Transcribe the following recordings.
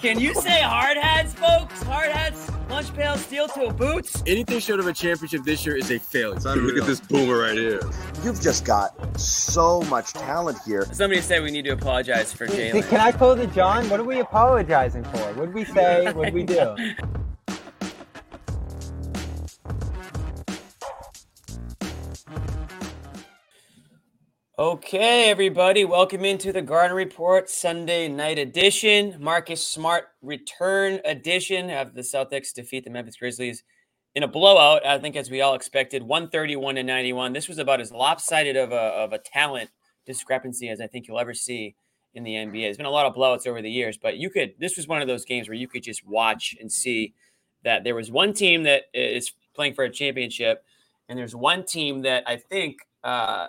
Can you say hard hats, folks? Hard hats, lunch pail, steel toe boots. Anything short of a championship this year is a failure. Look at this boomer right here. You've just got so much talent here. Somebody said we need to apologize for Jalen. Can I call the John? What are we apologizing for? What did we say? What did we do? Okay, everybody, welcome into the Garden Report Sunday night edition. Marcus Smart return edition of the Celtics defeat the Memphis Grizzlies in a blowout. I think, as we all expected, 131 to 91. This was about as lopsided of a, of a talent discrepancy as I think you'll ever see in the NBA. There's been a lot of blowouts over the years, but you could, this was one of those games where you could just watch and see that there was one team that is playing for a championship, and there's one team that I think, uh,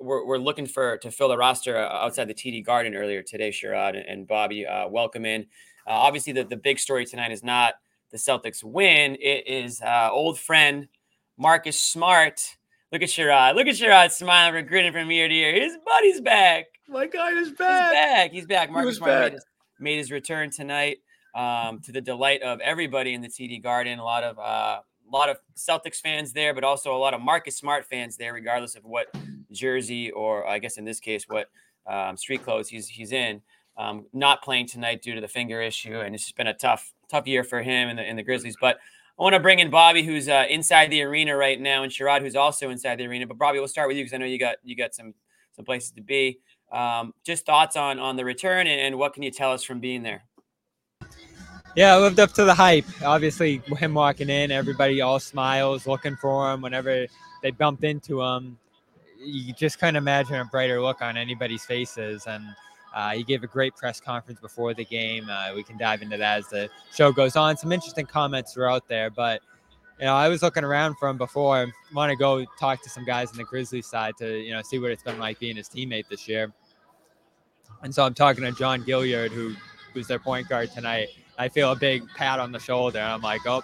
we're, we're looking for to fill the roster uh, outside the TD Garden earlier today. Sherrod and Bobby, uh, welcome in. Uh, obviously, the, the big story tonight is not the Celtics win. It is uh, old friend Marcus Smart. Look at Sherrod. Look at Sherrod smiling, grinning from ear to ear. His buddy's back. My guy is back. He's back. He's back. Marcus was Smart back. Made, his, made his return tonight um, to the delight of everybody in the TD Garden. A lot of uh, a lot of Celtics fans there, but also a lot of Marcus Smart fans there, regardless of what jersey or I guess in this case what um, street clothes he's he's in. Um, not playing tonight due to the finger issue, and it's just been a tough tough year for him and the, and the Grizzlies. But I want to bring in Bobby, who's uh, inside the arena right now, and Sherrod, who's also inside the arena. But Bobby, we'll start with you because I know you got you got some some places to be. Um, just thoughts on on the return and, and what can you tell us from being there? Yeah, I lived up to the hype. Obviously, him walking in, everybody all smiles, looking for him. Whenever they bumped into him, you just couldn't imagine a brighter look on anybody's faces. And uh, he gave a great press conference before the game. Uh, we can dive into that as the show goes on. Some interesting comments were out there, but you know, I was looking around for him before. I want to go talk to some guys on the Grizzlies side to you know see what it's been like being his teammate this year. And so I'm talking to John Gilyard, who who's their point guard tonight. I feel a big pat on the shoulder. And I'm like, oh,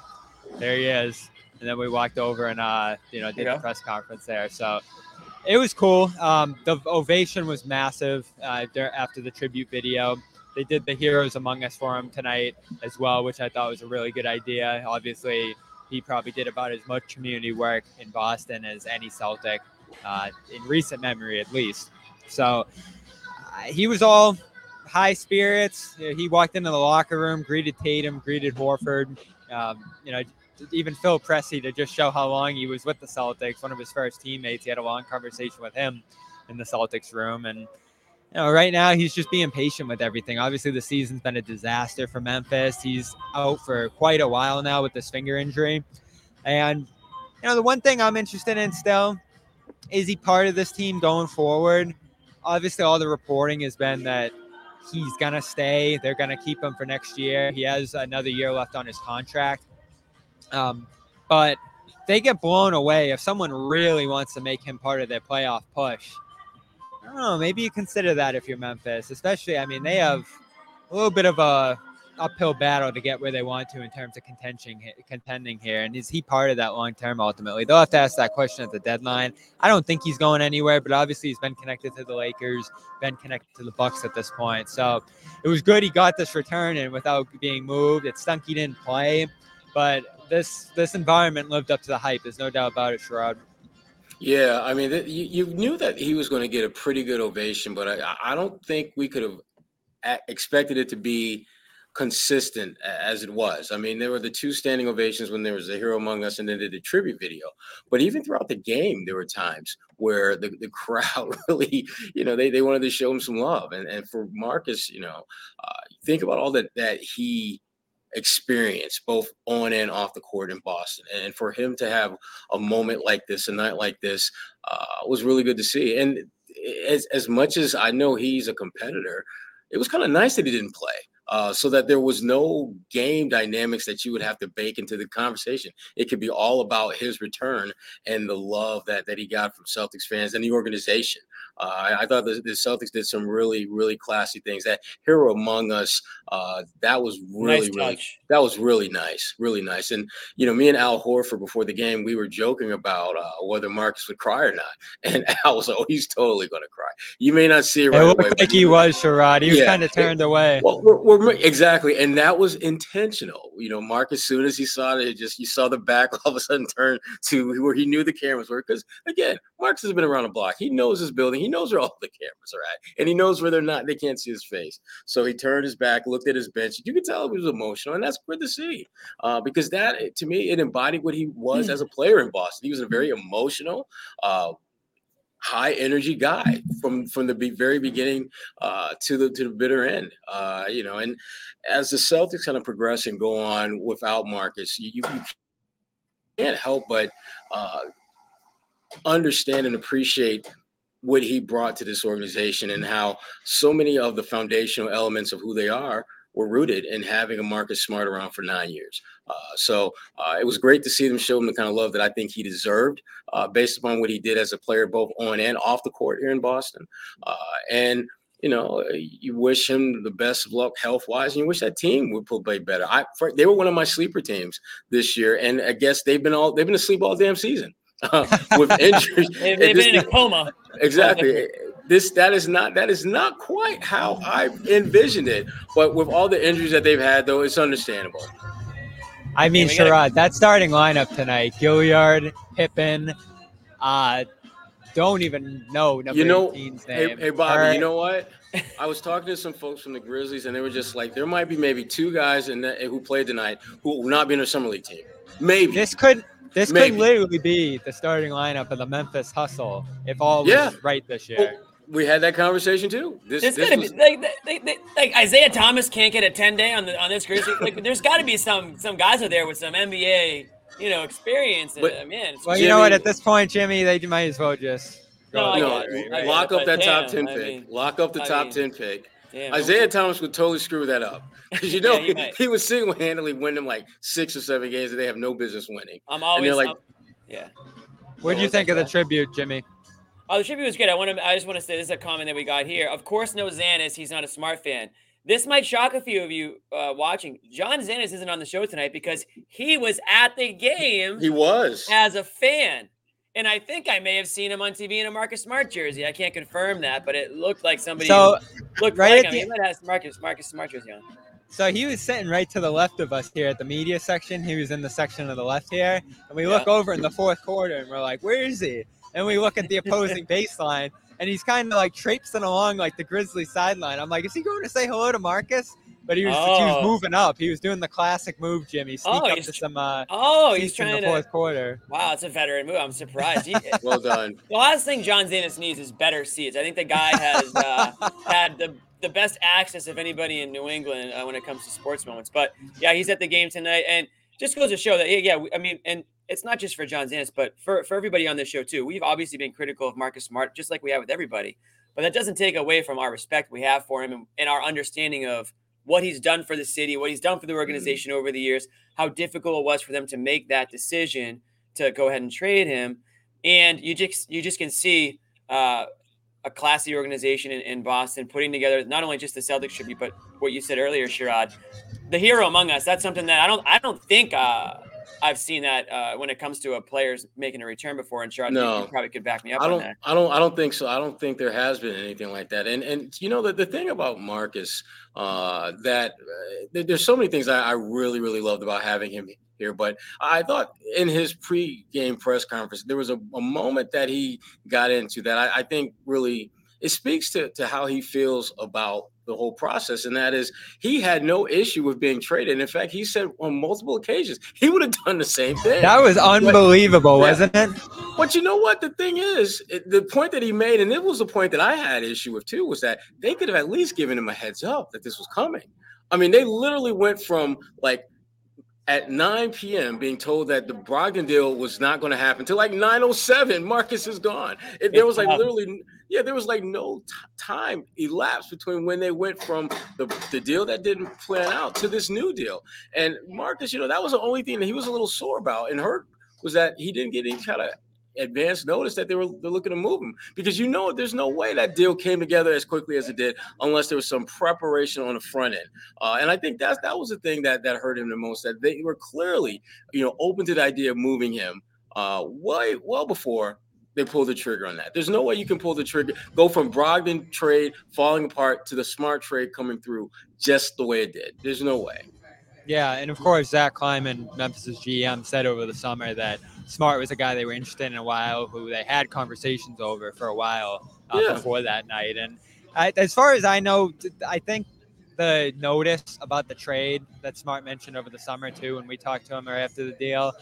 there he is. And then we walked over and uh, you know did Yeah. the press conference there. So it was cool. Um, the ovation was massive uh, after the tribute video. They did the Heroes Among Us for him tonight as well, which I thought was a really good idea. Obviously, he probably did about as much community work in Boston as any Celtic uh, in recent memory, at least. So uh, he was all high spirits. You know, He walked into the locker room, greeted Tatum, greeted Horford. Um, you know, even Phil Pressey to just show how long he was with the Celtics. One of his first teammates. He had a long conversation with him in the Celtics room, and you know, right now he's just being patient with everything. Obviously, the season's been a disaster for Memphis. He's out for quite a while now with this finger injury, and you know, the one thing I'm interested in still is he part of this team going forward. Obviously, all the reporting has been that he's gonna stay. They're gonna keep him for next year. He has another year left on his contract. Um, but they get blown away if someone really wants to make him part of their playoff push. I don't know. Maybe you consider that if you're Memphis, especially. I mean, they have a little bit of a uphill battle to get where they want to in terms of contending here. And is he part of that long term? Ultimately, they'll have to ask that question at the deadline. I don't think he's going anywhere, but obviously he's been connected to the Lakers, been connected to the Bucks at this point. So it was good he got this return and without being moved. It stunk he didn't play, but this this environment lived up to the hype. There's no doubt about it, Sherrod. Yeah, I mean, th- you, you knew that he was going to get a pretty good ovation, but I, I don't think we could have a- expected it to be consistent as it was. I mean, there were the two standing ovations when there was a hero among us, and then did the tribute video. But even throughout the game, there were times where the, the crowd really, you know, they, they wanted to show him some love. And and for Marcus, you know, uh, think about all that that he experienced both on and off the court in Boston. And for him to have a moment like this, a night like this, uh, was really good to see. And as, as much as I know he's a competitor, it was kind of nice that he didn't play uh, so that there was no game dynamics that you would have to bake into the conversation. It could be all about his return and the love that that he got from Celtics fans and the organization. Uh, I, I, thought the, the, Celtics did some really really classy things. That hero among us, uh, that was really nice really that was really nice, really nice. And you know, me and Al Horford before the game, we were joking about uh, whether Marcus would cry or not, and Al was, "Oh, he's totally going to cry." You may not see it right it looked away, like he was, Sherrod. He was yeah, kind of turned it, away. Well, we're, we're, exactly, and that was intentional. You know, Mark, as soon as he saw it, it just you saw the back all of a sudden turn to where he knew the cameras were. Because again, Marcus has been around the block. He knows his building. He knows where all the cameras are at, and he knows where they're not. They can't see his face. So he turned his back, looked at his bench. You could tell he was emotional, and that's good to see. Uh, because that, to me, it embodied what he was as a player in Boston. He was a very emotional, uh, high energy guy from from the very beginning uh, to the to the bitter end. Uh, you know, and as the Celtics kind of progress and go on without Marcus, you, you can't help but uh, understand and appreciate what he brought to this organization and how so many of the foundational elements of who they are were rooted in having a Marcus Smart around for nine years. Uh, so uh, it was great to see them show him the kind of love that I think he deserved uh, based upon what he did as a player, both on and off the court here in Boston. Uh, and you know, you wish him the best of luck health wise, and you wish that team would play better. I for, they were one of my sleeper teams this year, and I guess they've been all they've been asleep all damn season. with injuries. they've, they've been in a coma. Exactly this that is not that is not quite how I envisioned it. But with all the injuries that they've had, though, it's understandable. I mean, yeah, Sherrod, gotta... that starting lineup tonight: Gilyard, Pippen. Uh, don't even know number you know, name. Hey, hey Bobby, you know what? I was talking to some folks from the Grizzlies, and they were just like, there might be maybe two guys in that who played tonight who will not be in a summer league team. Maybe this could this maybe. could literally be the starting lineup of the Memphis Hustle if all yeah. was right this year. Well, we had that conversation too. This, there's this gotta was... be like, they, they, like Isaiah Thomas can't get a 10 day on the on this Grizzlies. like there's got to be some some guys out there with some NBA you know experience. But, man, well, Jimmy, you know what? At this point, Jimmy, they might as well just no, no right, lock up that top 10 pick. Mean, lock up the I top mean, 10 pick. Damn, Isaiah Thomas would totally screw that up because you know yeah, he, he was single handedly winning like six or seven games that they have no business winning. I'm always like, I'm, yeah. What do you think of the tribute, Jimmy? Oh, the tribute was good. I want to. I just want to say this is a comment that we got here. Of course, no Zanis. He's not a smart fan. This might shock a few of you uh, watching. John Zanis isn't on the show tonight because he was at the game. He was as a fan, and I think I may have seen him on TV in a Marcus Smart jersey. I can't confirm that, but it looked like somebody so, looked right like him. He might have Marcus Marcus Smart jersey on. So he was sitting right to the left of us here at the media section. He was in the section of the left here, and we yeah. look over in the fourth quarter, and we're like, "Where is he?" and we look at the opposing baseline, and he's kind of like traipsing along like the Grizzly sideline. I'm like, is he going to say hello to Marcus? But he was, oh. he was oh. moving up. He was doing the classic move, Jimmy. Sneak oh, up to some. Uh, oh, he's trying in the fourth to, quarter. Wow, it's a veteran move. I'm surprised. He, well done. The last thing John Zanis needs is better seats. I think the guy has uh, had the the best access of anybody in New England uh, when it comes to sports moments. But yeah, he's at the game tonight, and just goes to show that yeah, I mean, and it's not just for John Zanis, but for, for everybody on this show too. We've obviously been critical of Marcus Smart, just like we have with everybody. But that doesn't take away from our respect we have for him and, and our understanding of what he's done for the city, what he's done for the mm-hmm. organization over the years, how difficult it was for them to make that decision to go ahead and trade him. And you just you just can see uh, a classy organization in, in, Boston putting together not only just the Celtics tribute, but what you said earlier, Sherrod, the hero among us. That's something that I don't I don't think uh, I've seen that uh, when it comes to a player's making a return before. And Sean, No. you, probably could back me up I on don't. that. I don't. I don't think so. I don't think there has been anything like that. And and you know the the thing about Marcus uh, that uh, there's so many things I, I really really loved about having him here. But I thought in his pre-game press conference there was a, a moment that he got into that I, I think really it speaks to to how he feels about the whole process, and that is he had no issue with being traded. In fact, he said on multiple occasions he would have done the same thing. That was unbelievable, Yeah. wasn't it? But you know what? The thing is, it- the point that he made, and it was the point that I had issue with too, was that they could have at least given him a heads up that this was coming. I mean, they literally went from like at 9 p.m. being told that the Brogdon deal was not going to happen to like 9:07. Marcus is gone. It, there was like literally, yeah, there was like no t- time elapsed between when they went from the, the deal that didn't plan out to this new deal. And Marcus, you know, that was the only thing that he was a little sore about and hurt was that he didn't get any kind of advance notice that they were they're looking to move him because you know there's no way that deal came together as quickly as it did unless there was some preparation on the front end uh, and I think that's that was the thing that that hurt him the most that they were clearly you know open to the idea of moving him uh, way well before they pulled the trigger on that. There's no way you can pull the trigger, go from Brogdon trade falling apart to the smart trade coming through just the way it did. There's no way. Yeah, and of course, Zach Kleiman, Memphis' GM, said over the summer that Smart was a guy they were interested in a while, who they had conversations over for a while uh, Yeah. before that night. And I, as far as I know, I think the notice about the trade that Smart mentioned over the summer too, when we talked to him right after the deal,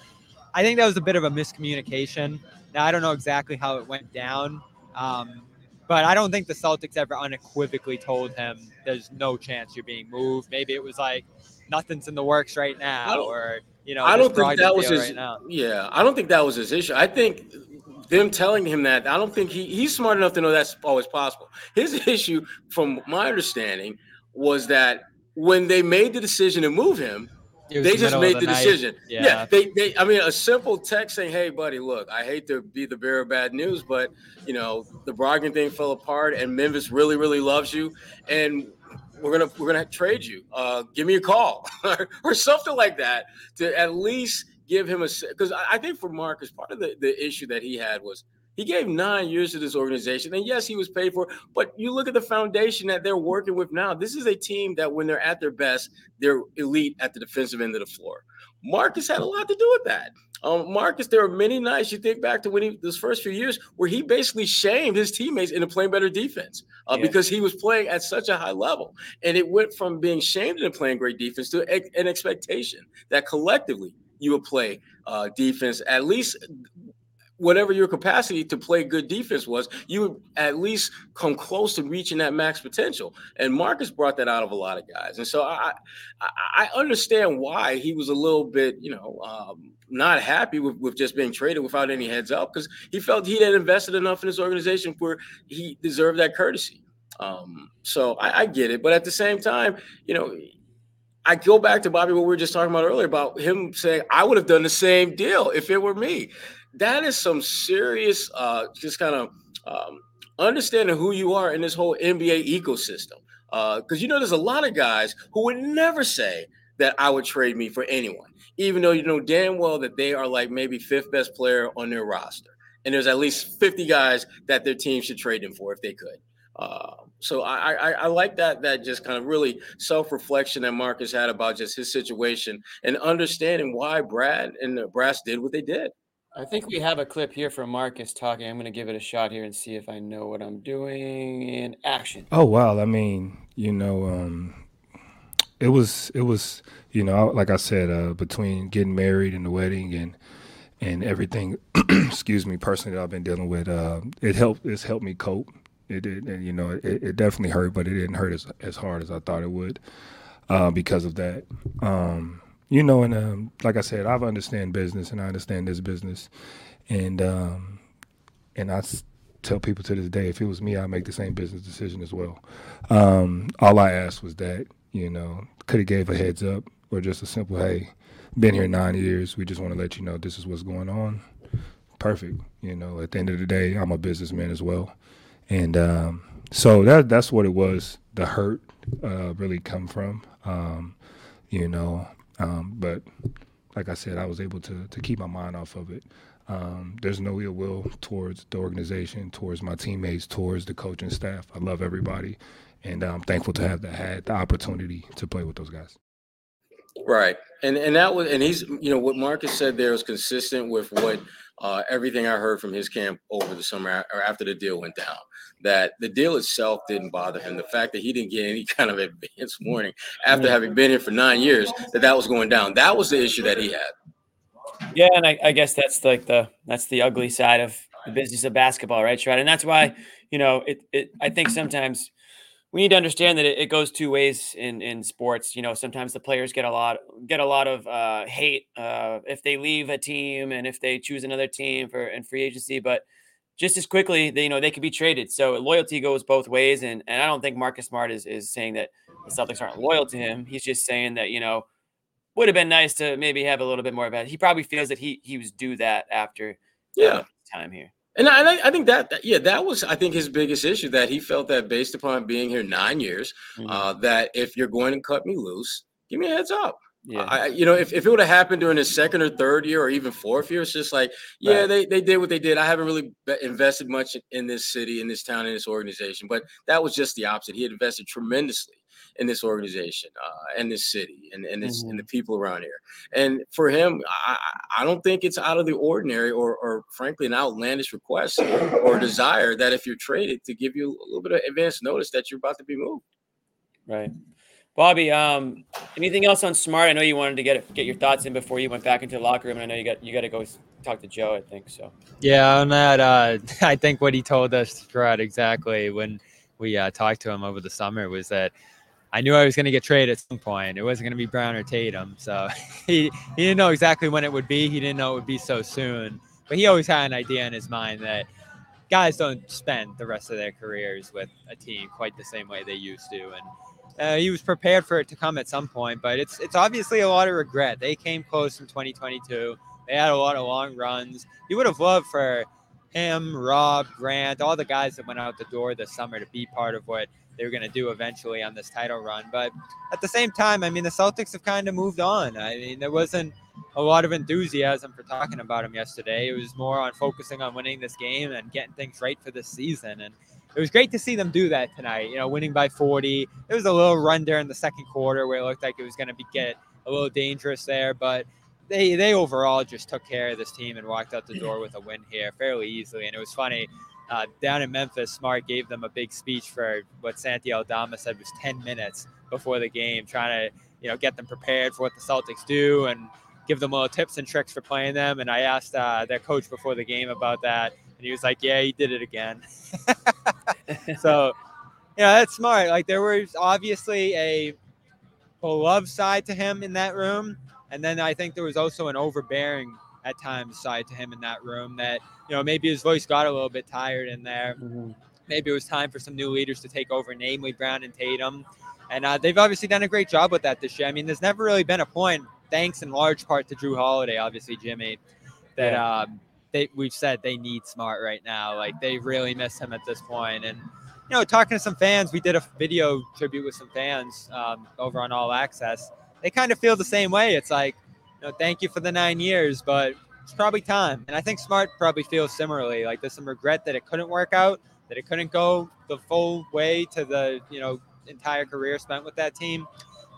I think that was a bit of a miscommunication. Now I don't know exactly how it went down, um, but I don't think the Celtics ever unequivocally told him there's no chance you're being moved. Maybe it was like nothing's in the works right now, or you know, I don't think that was his. right. Yeah, I don't think that was his issue. I think them telling him that. I don't think he he's smart enough to know that's always possible. His issue, from my understanding, was that when they made the decision to move him, they the just made the the decision. Yeah. Yeah. they they. I mean, a simple text saying, "Hey, buddy, look, I hate to be the bearer of bad news, but you know the Brogdon thing fell apart, and Memphis really, really loves you, and." We're gonna we're gonna trade you. Uh, give me a call or something like that to at least give him a because I think for Marcus part of the, the issue that he had was he gave nine years to this organization and yes he was paid for but you look at the foundation that they're working with now this is a team that when they're at their best they're elite at the defensive end of the floor Marcus had a lot to do with that um, Marcus there are many nights you think back to when he those first few years where he basically shamed his teammates into playing better defense uh, Yeah. because he was playing at such a high level and it went from being shamed into playing great defense to an expectation that collectively you would play uh, defense at least whatever your capacity to play good defense was, you would at least come close to reaching that max potential. And Marcus brought that out of a lot of guys. And so I I, understand why he was a little bit, you know, um, not happy with, with just being traded without any heads up because he felt he had invested enough in his organization where he deserved that courtesy. Um, so I, I get it, but at the same time, you know, I go back to Bobby, what we were just talking about earlier about him saying, I would have done the same deal if it were me. That is some serious, uh, just kind of um, understanding who you are in this whole NBA ecosystem. Because you know, there's a lot of guys who would never say that I would trade me for anyone, even though you know damn well that they are like maybe fifth best player on their roster. And there's at least 50 guys that their team should trade him for if they could. Uh, so I, I I like that that just kind of really self reflection that Marcus had about just his situation and understanding why Brad and the Brass did what they did. I think we have a clip here from Marcus talking. I'm going to give it a shot here and see if I know what I'm doing in action. Oh wow! I mean, you know, um, it was it was you know, like I said, uh, between getting married and the wedding and and everything, excuse me, personally that I've been dealing with, uh, it helped. It's helped me cope. It did, and you know, it, it definitely hurt, but it didn't hurt as as hard as I thought it would uh, because of that. Um, you know, and um, like I said, I understand business and I understand this business, and um, and I s- tell people to this day, if it was me, I'd make the same business decision as well. Um, all I asked was that, you know, could have gave a heads up or just a simple, hey, been here nine years. We just want to let you know this is what's going on. Perfect. You know, at the end of the day, I'm a businessman as well, and um, so that that's what it was. The hurt uh, really come from, um, you know, um, but like I said, I was able to to keep my mind off of it. Um, there's no ill will towards the organization, towards my teammates, towards the coaching staff. I love everybody, and I'm thankful to have the, had the opportunity to play with those guys. Right, and and that was and he's you know what Marcus said there is consistent with what uh, everything I heard from his camp over the summer or after the deal went down. That the deal itself didn't bother him. The fact that he didn't get any kind of advance warning after having been here for nine years that that was going down. That was the issue that he had. Yeah, and I, I guess that's like the that's the ugly side of the business of basketball, right, Sherrod? And that's why you know it. It I think sometimes we need to understand that it, it, goes two ways in in sports. You know, sometimes the players get a lot get a lot of uh, hate uh, if they leave a team and if they choose another team for in free agency, but just as quickly, they, you know, they could be traded. So loyalty goes both ways, and and I don't think Marcus Smart is is saying that the Celtics aren't loyal to him. He's just saying that you know would have been nice to maybe have a little bit more of that. He probably feels that he he was due that after yeah time here. And I, I think that, that, yeah, that was I think his biggest issue that he felt that based upon being here nine years, mm-hmm. uh, that if you're going to cut me loose, give me a heads up. Yeah. I, you know, if, if it would have happened during his second or third year or even fourth year, it's just like, yeah, right. they, they did what they did. I haven't really invested much in this city, in this town, in this organization. But that was just the opposite. He had invested tremendously in this organization uh, and this city and, and, this, mm-hmm. and the people around here. And for him, I, I don't think it's out of the ordinary or, or frankly, an outlandish request or desire that if you're traded to give you a little bit of advance notice that you're about to be moved. Right. Bobby, um, anything else on Smart? I know you wanted to get get your thoughts in before you went back into the locker room. And I know you got you got to go talk to Joe. I think so. Yeah, on that, uh, I think what he told us throughout exactly when we uh, talked to him over the summer was that I knew I was going to get traded at some point. It wasn't going to be Brown or Tatum. So he, he didn't know exactly when it would be. He didn't know it would be so soon. But he always had an idea in his mind that guys don't spend the rest of their careers with a team quite the same way they used to. And uh, he was prepared for it to come at some point. But it's it's obviously a lot of regret. They came close in 2022. They had a lot of long runs. He would have loved for him, Rob, Grant, all the guys that went out the door this summer to be part of what – they were going to do eventually on this title run. But at the same time, I mean, the Celtics have kind of moved on. I mean, there wasn't a lot of enthusiasm for talking about them yesterday. It was more on focusing on winning this game and getting things right for this season. And it was great to see them do that tonight. You know, winning by 40. It was a little run in the second quarter where it looked like it was going to be get a little dangerous there, but they they overall just took care of this team and walked out the door with a win here fairly easily. And it was funny uh, down in Memphis, Smart gave them a big speech for what Santi Aldama said was 10 minutes before the game, trying to you know get them prepared for what the Celtics do and give them little tips and tricks for playing them. And I asked uh, their coach before the game about that, and he was like, "Yeah, he did it again." so, yeah, that's smart. Like there was obviously a beloved side to him in that room, and then I think there was also an overbearing at times side to him in that room that you know maybe his voice got a little bit tired in there. Mm-hmm. Maybe it was time for some new leaders to take over, namely Brown and Tatum. And uh, they've obviously done a great job with that this year. I mean, there's never really been a point, thanks in large part to Jrue Holiday, obviously Jimmy, that yeah. um, they we've said they need Smart right now. Like they really miss him at this point. And you know, talking to some fans, we did a video tribute with some fans um, over on All Access. They kind of feel the same way. It's like know, thank you for the nine years, but it's probably time. And I think Smart probably feels similarly. Like there's some regret that it couldn't work out, that it couldn't go the full way to the you know entire career spent with that team.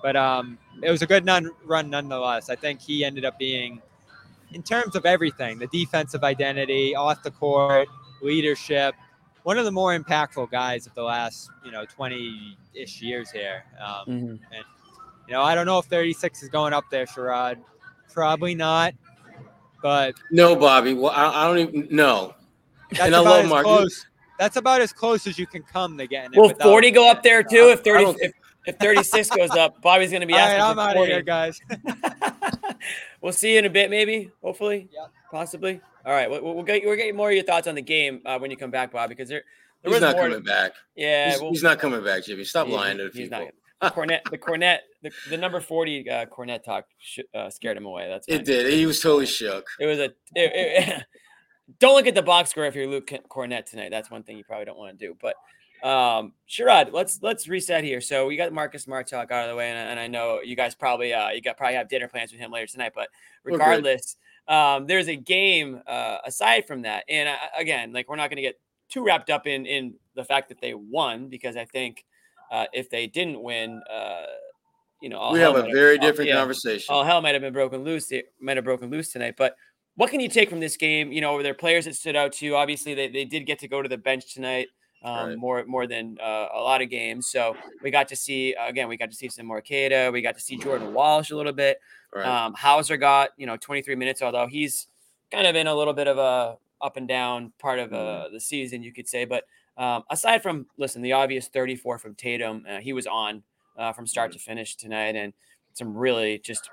But um, it was a good non- run nonetheless. I think he ended up being, in terms of everything, the defensive identity, off the court, leadership, one of the more impactful guys of the last you know 20 ish years here. Um, mm-hmm. And you know I don't know if 36 is going up there, Sherrod. Probably not. But no, Bobby. Well, I, I don't even know. and I love Mark. Close, that's about as close as you can come to getting it. Will 40 go up there too? If 30, if, if 36 goes up, Bobby's going to be asking. All right, I'm out of here, guys. we'll see you in a bit, maybe, hopefully, yeah. possibly. All right, we'll, we'll get we'll get more of your thoughts on the game uh, when you come back, Bob, because there. there he's not coming back. Yeah, he's, he's, not coming back, Jimmy. Stop lying to the people. Not, the Kornet, the Kornet, the, the number forty uh, Kornet talk sh- uh, scared him away. That's it. Did he was totally shook. It was a. It, it, don't look at the box score if you're Luke Kornet tonight. That's one thing you probably don't want to do. But um, Sherrod, let's let's reset here. So we got Marcus Smart talk out of the way, and, and I know you guys probably uh, you got probably have dinner plans with him later tonight. But regardless, um, there's a game uh, aside from that, and uh, again, like we're not going to get too wrapped up in in the fact that they won because I think uh, if they didn't win, uh, you know, we have a very different yeah, conversation. All hell might have been broken loose. It might have broken loose tonight, but what can you take from this game? You know, were there players that stood out to you? Obviously, they, they did get to go to the bench tonight um, right. more more than uh, a lot of games. So we got to see again, we got to see some more Queta. We got to see Jordan Walsh a little bit. Right. Um, Hauser got you know 23 minutes, although he's kind of in a little bit of a up and down part of uh, mm-hmm. the season, you could say. But um, aside from listen, the obvious 34 from Tatum, uh, he was on uh, from start mm-hmm. to finish tonight, and some really just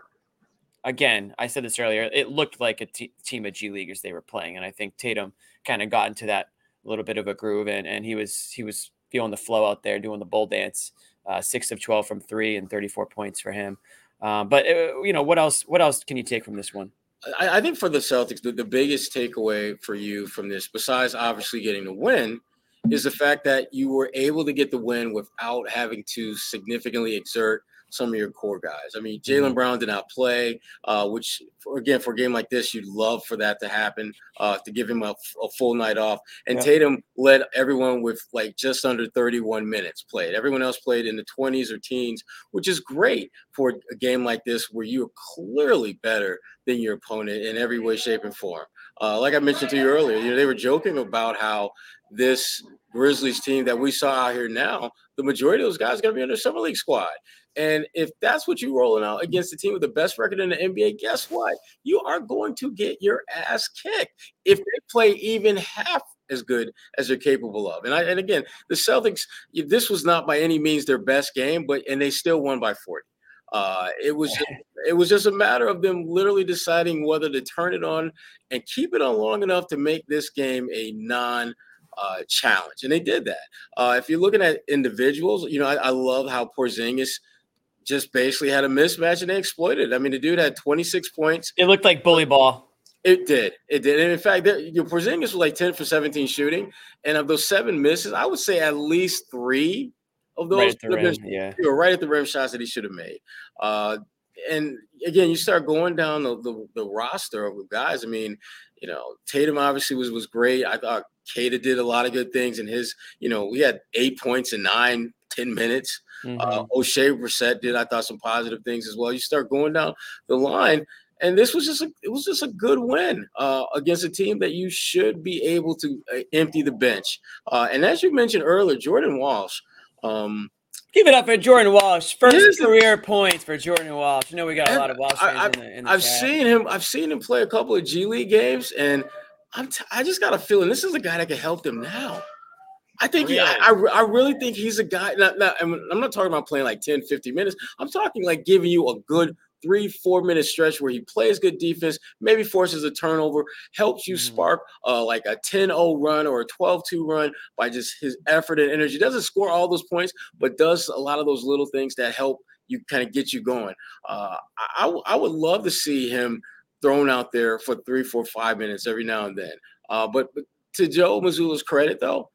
again, I said this earlier, it looked like a t- team of G leaguers they were playing, and I think Tatum kind of got into that little bit of a groove, and and he was he was feeling the flow out there, doing the bull dance. Uh, six of twelve from three and thirty four points for him. Um, but uh, you know what else? What else can you take from this one? I, I think for the Celtics, the, the biggest takeaway for you from this, besides obviously getting the win, is the fact that you were able to get the win without having to significantly exert some of your core guys. I mean, mm-hmm. Brown did not play, uh, which for, again for a game like this, you'd love for that to happen, uh, to give him a, a full night off. And yeah. Tatum led everyone with like just under 31 minutes played. Everyone else played in the 20s or teens, which is great for a game like this where you are clearly better than your opponent in every way, shape, and form. Uh, like I mentioned to you earlier, you know, they were joking about how this Grizzlies team that we saw out here now, the majority of those guys are going to be on the summer league squad. And if that's what you're rolling out against the team with the best record in the NBA, guess what? You are going to get your ass kicked if they play even half as good as they're capable of. And I and again, the Celtics, this was not by any means their best game, but and they still won by 40. Uh, it was it was just a matter of them literally deciding whether to turn it on and keep it on long enough to make this game a non uh, challenge, and they did that. Uh, if you're looking at individuals, you know I, I love how Porzingis just basically had a mismatch and they exploited. It. I mean, the dude had 26 points. It looked like bully ball. It did. It did. And in fact, your Porzingis was like 10 for 17 shooting. And of those seven misses, I would say at least three of those right rim, yeah. were right at the rim shots that he should have made. Uh, and again, you start going down the, the, the roster of guys. I mean, you know, Tatum obviously was was great. I thought Queta did a lot of good things, and his, you know, we had eight points in nine, 10 minutes. Uh, mm-hmm. Uh, Oshae Brissett did, I thought, some positive things as well. You start going down the line, and this was just a it was just a good win uh, against a team that you should be able to uh, empty the bench. Uh, and as you mentioned earlier, Jordan Walsh. Um, Give it up for Jordan Walsh. First career points for Jordan Walsh. You know we got a lot of Walsh fans I, in the, in the I've chat. seen him. I've seen him play a couple of G League games, and I'm t- I just got a feeling this is a guy that can help them now. I think really? he, I, I, really think he's a guy. Now, now, I'm not talking about playing like 10, 50 minutes. I'm talking like giving you a good three, four minute stretch where he plays good defense, maybe forces a turnover, helps you mm-hmm. spark uh, like a 10 0 run or a 12 2 run by just his effort and energy. Doesn't score all those points, but does a lot of those little things that help you kind of get you going. Uh, I, I would love to see him thrown out there for three, four, five minutes every now and then. Uh, but, but to Joe Mazzulla's credit, though,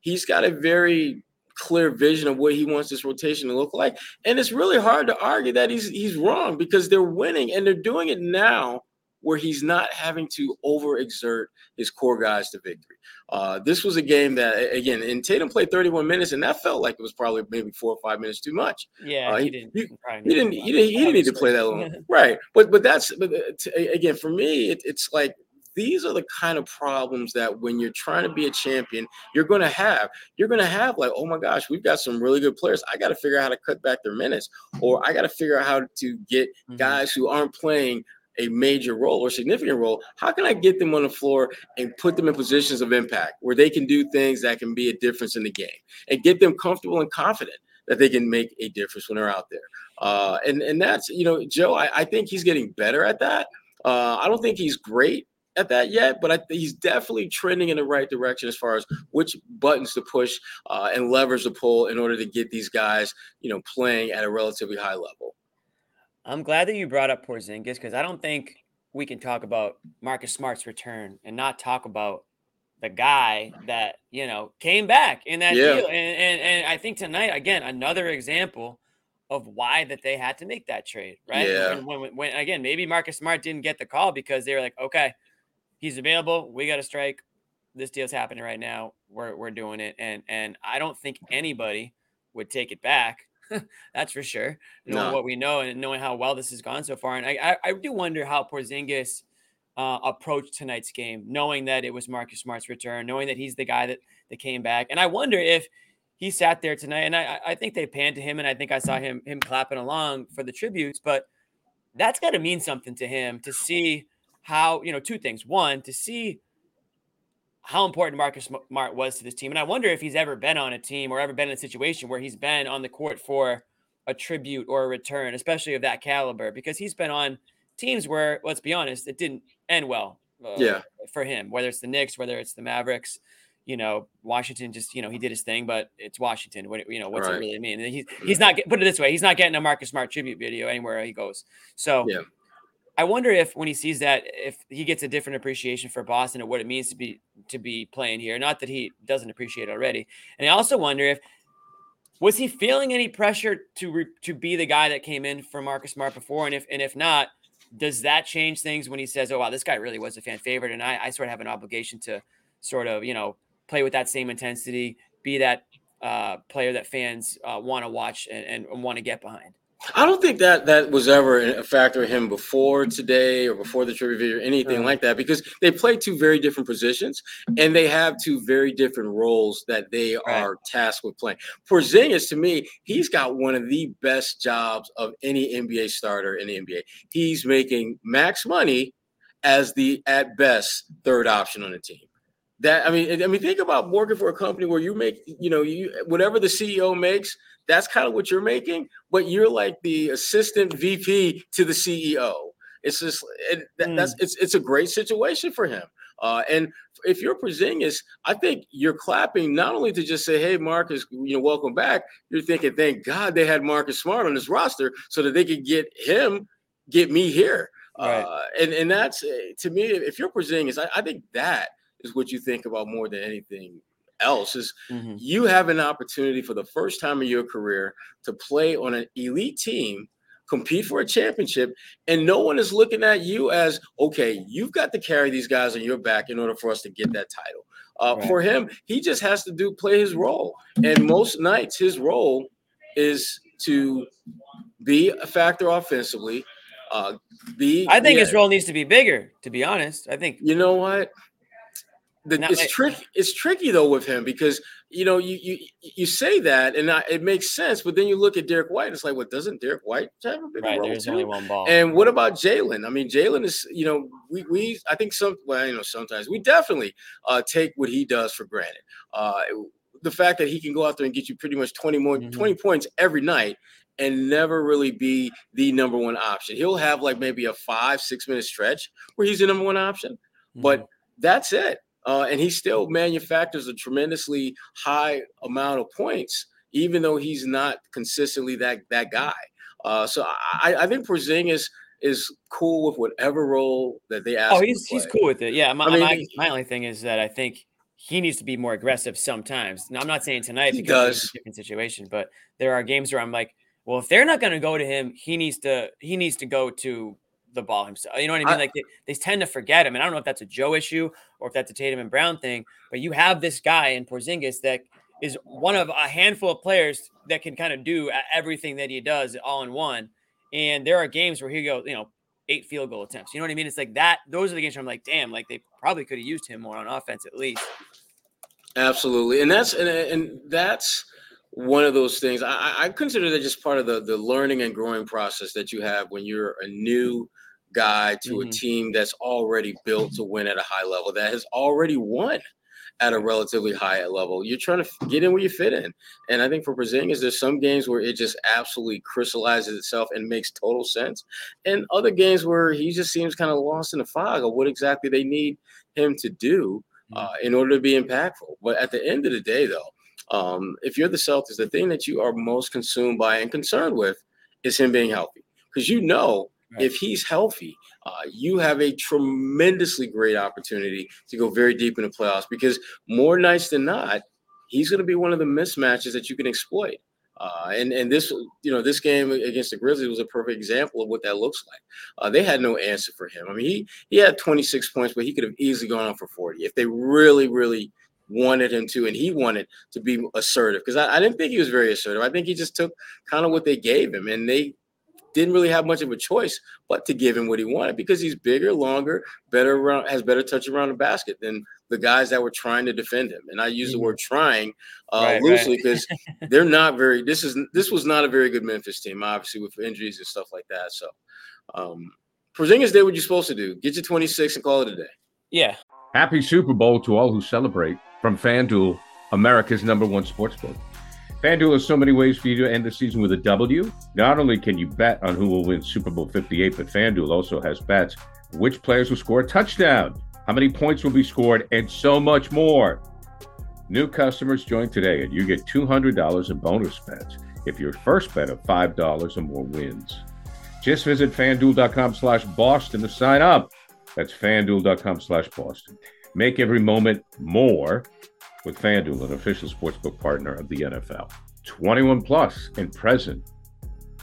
he's got a very clear vision of what he wants this rotation to look like. And it's really hard to argue that he's he's wrong because they're winning and they're doing it now where he's not having to overexert his core guys to victory. Uh, this was a game that, again, and Tatum played 31 minutes, and that felt like it was probably maybe four or five minutes too much. Yeah, uh, he, he, didn't. He, he didn't. He didn't. He didn't need to play that long, right? But but that's but uh, again for me, it, it's like these are the kind of problems that when you're trying to be a champion, you're going to have. You're going to have like, oh my gosh, we've got some really good players. I got to figure out how to cut back their minutes, or I got to figure out how to get mm-hmm. guys who aren't playing a major role or significant role, how can I get them on the floor and put them in positions of impact where they can do things that can be a difference in the game and get them comfortable and confident that they can make a difference when they're out there? Uh, and and that's you know, Joe, I, I think he's getting better at that. Uh, I don't think he's great at that yet, but I, he's definitely trending in the right direction as far as which buttons to push uh, and levers to pull in order to get these guys, you know, playing at a relatively high level. I'm glad that you brought up Porzingis because I don't think we can talk about Marcus Smart's return and not talk about the guy that you know came back in that Yeah. deal. And, and and I think tonight again another example of why that they had to make that trade, right? Yeah. When, when, when again maybe Marcus Smart didn't get the call because they were like, okay, he's available. We got a strike. This deal's happening right now. We're we're doing it, and and I don't think anybody would take it back. That's for sure. Knowing No. what we know and knowing how well this has gone so far, and I I, I do wonder how Porzingis uh, approached tonight's game, knowing that it was Marcus Smart's return, knowing that he's the guy that that came back, and I wonder if he sat there tonight, and I I- I think they panned to him, and I think I saw him him clapping along for the tributes, but that's got to mean something to him to see how you know two things. One, to see how important Marcus Smart was to this team, and I wonder if he's ever been on a team or ever been in a situation where he's been on the court for a tribute or a return, especially of that caliber, because he's been on teams where, let's be honest, it didn't end well. uh, Yeah. for him, whether it's the Knicks, whether it's the Mavericks, you know, Washington just, you know, he did his thing, but it's Washington. What, you know, what's Right. it really mean? He's, he's not, get- put it this way, he's not getting a Marcus Smart tribute video anywhere he goes. So Yeah. I wonder if when he sees that, if he gets a different appreciation for Boston and what it means to be, to be playing here. Not that he doesn't appreciate it already. And I also wonder if, was he feeling any pressure to re, to be the guy that came in for Marcus Smart before? And if and if not, does that change things when he says, "Oh wow, this guy really was a fan favorite," and I, I sort of have an obligation to sort of you know play with that same intensity, be that uh, player that fans uh, want to watch and, and want to get behind. I don't think that that was ever a factor in him before today or before the trivia video or anything Uh. like that because they play two very different positions and they have two very different roles that they Right. are tasked with playing. Porzingis, to me, he's got one of the best jobs of any NBA starter in the NBA. He's making max money as the at best third option on the team. That I mean, I mean, think about working for a company where you make, you know, you whatever the CEO makes, that's kind of what you're making, but you're like the assistant VP to the CEO. It's just it, that, that's it's it's a great situation for him. Uh, and if you're Porzingis, I think you're clapping not only to just say, "Hey, Marcus, you know, welcome back." You're thinking, "Thank God they had Marcus Smart on this roster so that they could get him, get me here." Right. Uh, and and that's uh, to me, if you're Porzingis, I, I think that is what you think about more than anything else. Is Mm-hmm. you have an opportunity for the first time in your career to play on an elite team, compete for a championship, and no one is looking at you as okay, you've got to carry these guys on your back in order for us to get that title. Uh, Right. For him, he just has to do play his role, and most nights his role is to be a factor offensively. Uh, be I think be his role needs to be bigger. To be honest, I think you know what? The, it's I- tricky. It's tricky though with him because you know you you you say that and I, it makes sense, but then you look at Derrick White. And it's like, what doesn't Derrick White have a big right. role There's too? only one ball. And what about Jalen? I mean, Jalen is, you know, we we I think some well, you know, sometimes we definitely uh take what he does for granted. Uh the fact that he can go out there and get you pretty much 20 more Mhm. 20 points every night and never really be the number one option. He'll have like maybe a five, six minute stretch where he's the number one option, but Mhm. that's it. Uh, and he still manufactures a tremendously high amount of points, even though he's not consistently that that guy. Uh, so I, I think Porzingis is cool with whatever role that they ask. Oh, he's he's cool with it. Yeah, my, I mean, my, my only thing is that I think he needs to be more aggressive sometimes. Now, I'm not saying tonight He because it's a different situation, but there are games where I'm like, well, if they're not going to go to him, he needs to he needs to go to the ball himself. You know what I mean? I- like they, they tend to forget him, and I don't know if that's a Joe issue or if that's a Tatum and Brown thing. But you have this guy in Porzingis that is one of a handful of players that can kind of do everything that he does all in one. And there are games where he goes, you know, eight field goal attempts. You know what I mean? It's like that. Those are the games where I'm like, damn, like they probably could have used him more on offense at least. Absolutely, and that's and, and that's one of those things. I, I- I consider that just part of the the learning and growing process that you have when you're a new guy to a Mhm. team that's already built to win at a high level, that has already won at a relatively high level. You're trying to get in where you fit in, and I think for Porzingis, there's some games where it just absolutely crystallizes itself and makes total sense, and other games where he just seems kind of lost in the fog of what exactly they need him to do uh, in order to be impactful. But at the end of the day, though, um, if you're the Celtics, the thing that you are most consumed by and concerned with is him being healthy, because you know if he's healthy, uh, you have a tremendously great opportunity to go very deep in the playoffs because more nights than not, he's going to be one of the mismatches that you can exploit. Uh, and and this you know this game against the Grizzlies was a perfect example of what that looks like. Uh, they had no answer for him. I mean, he he had 26 points, but he could have easily gone on for 40 if they really really wanted him to, and he wanted to be assertive because I, I, didn't think he was very assertive. I think he just took kind of what they gave him, and they didn't really have much of a choice but to give him what he wanted because he's bigger, longer, better around, has better touch around the basket than the guys that were trying to defend him. And I use the mm-hmm. word trying uh, right, loosely because right. they're not very. This is this was not a very good Memphis team, obviously with injuries and stuff like that. So, um, Porzingis did what you're supposed to do: get you 26 and call it a day. Yeah. Happy Super Bowl to all who celebrate from FanDuel, America's number one sportsbook. FanDuel has so many ways for you to end the season with a W. Not only can you bet on who will win Super Bowl 58, but FanDuel also has bets which players will score a touchdown, how many points will be scored, and so much more. New customers join today and you get $200 in bonus bets if your first bet of $5 or more wins. Just visit fanduel.com slash Boston to sign up. That's fanduel.com slash Boston. Make every moment more with FanDuel, an official sportsbook partner of the NFL. 21 plus and present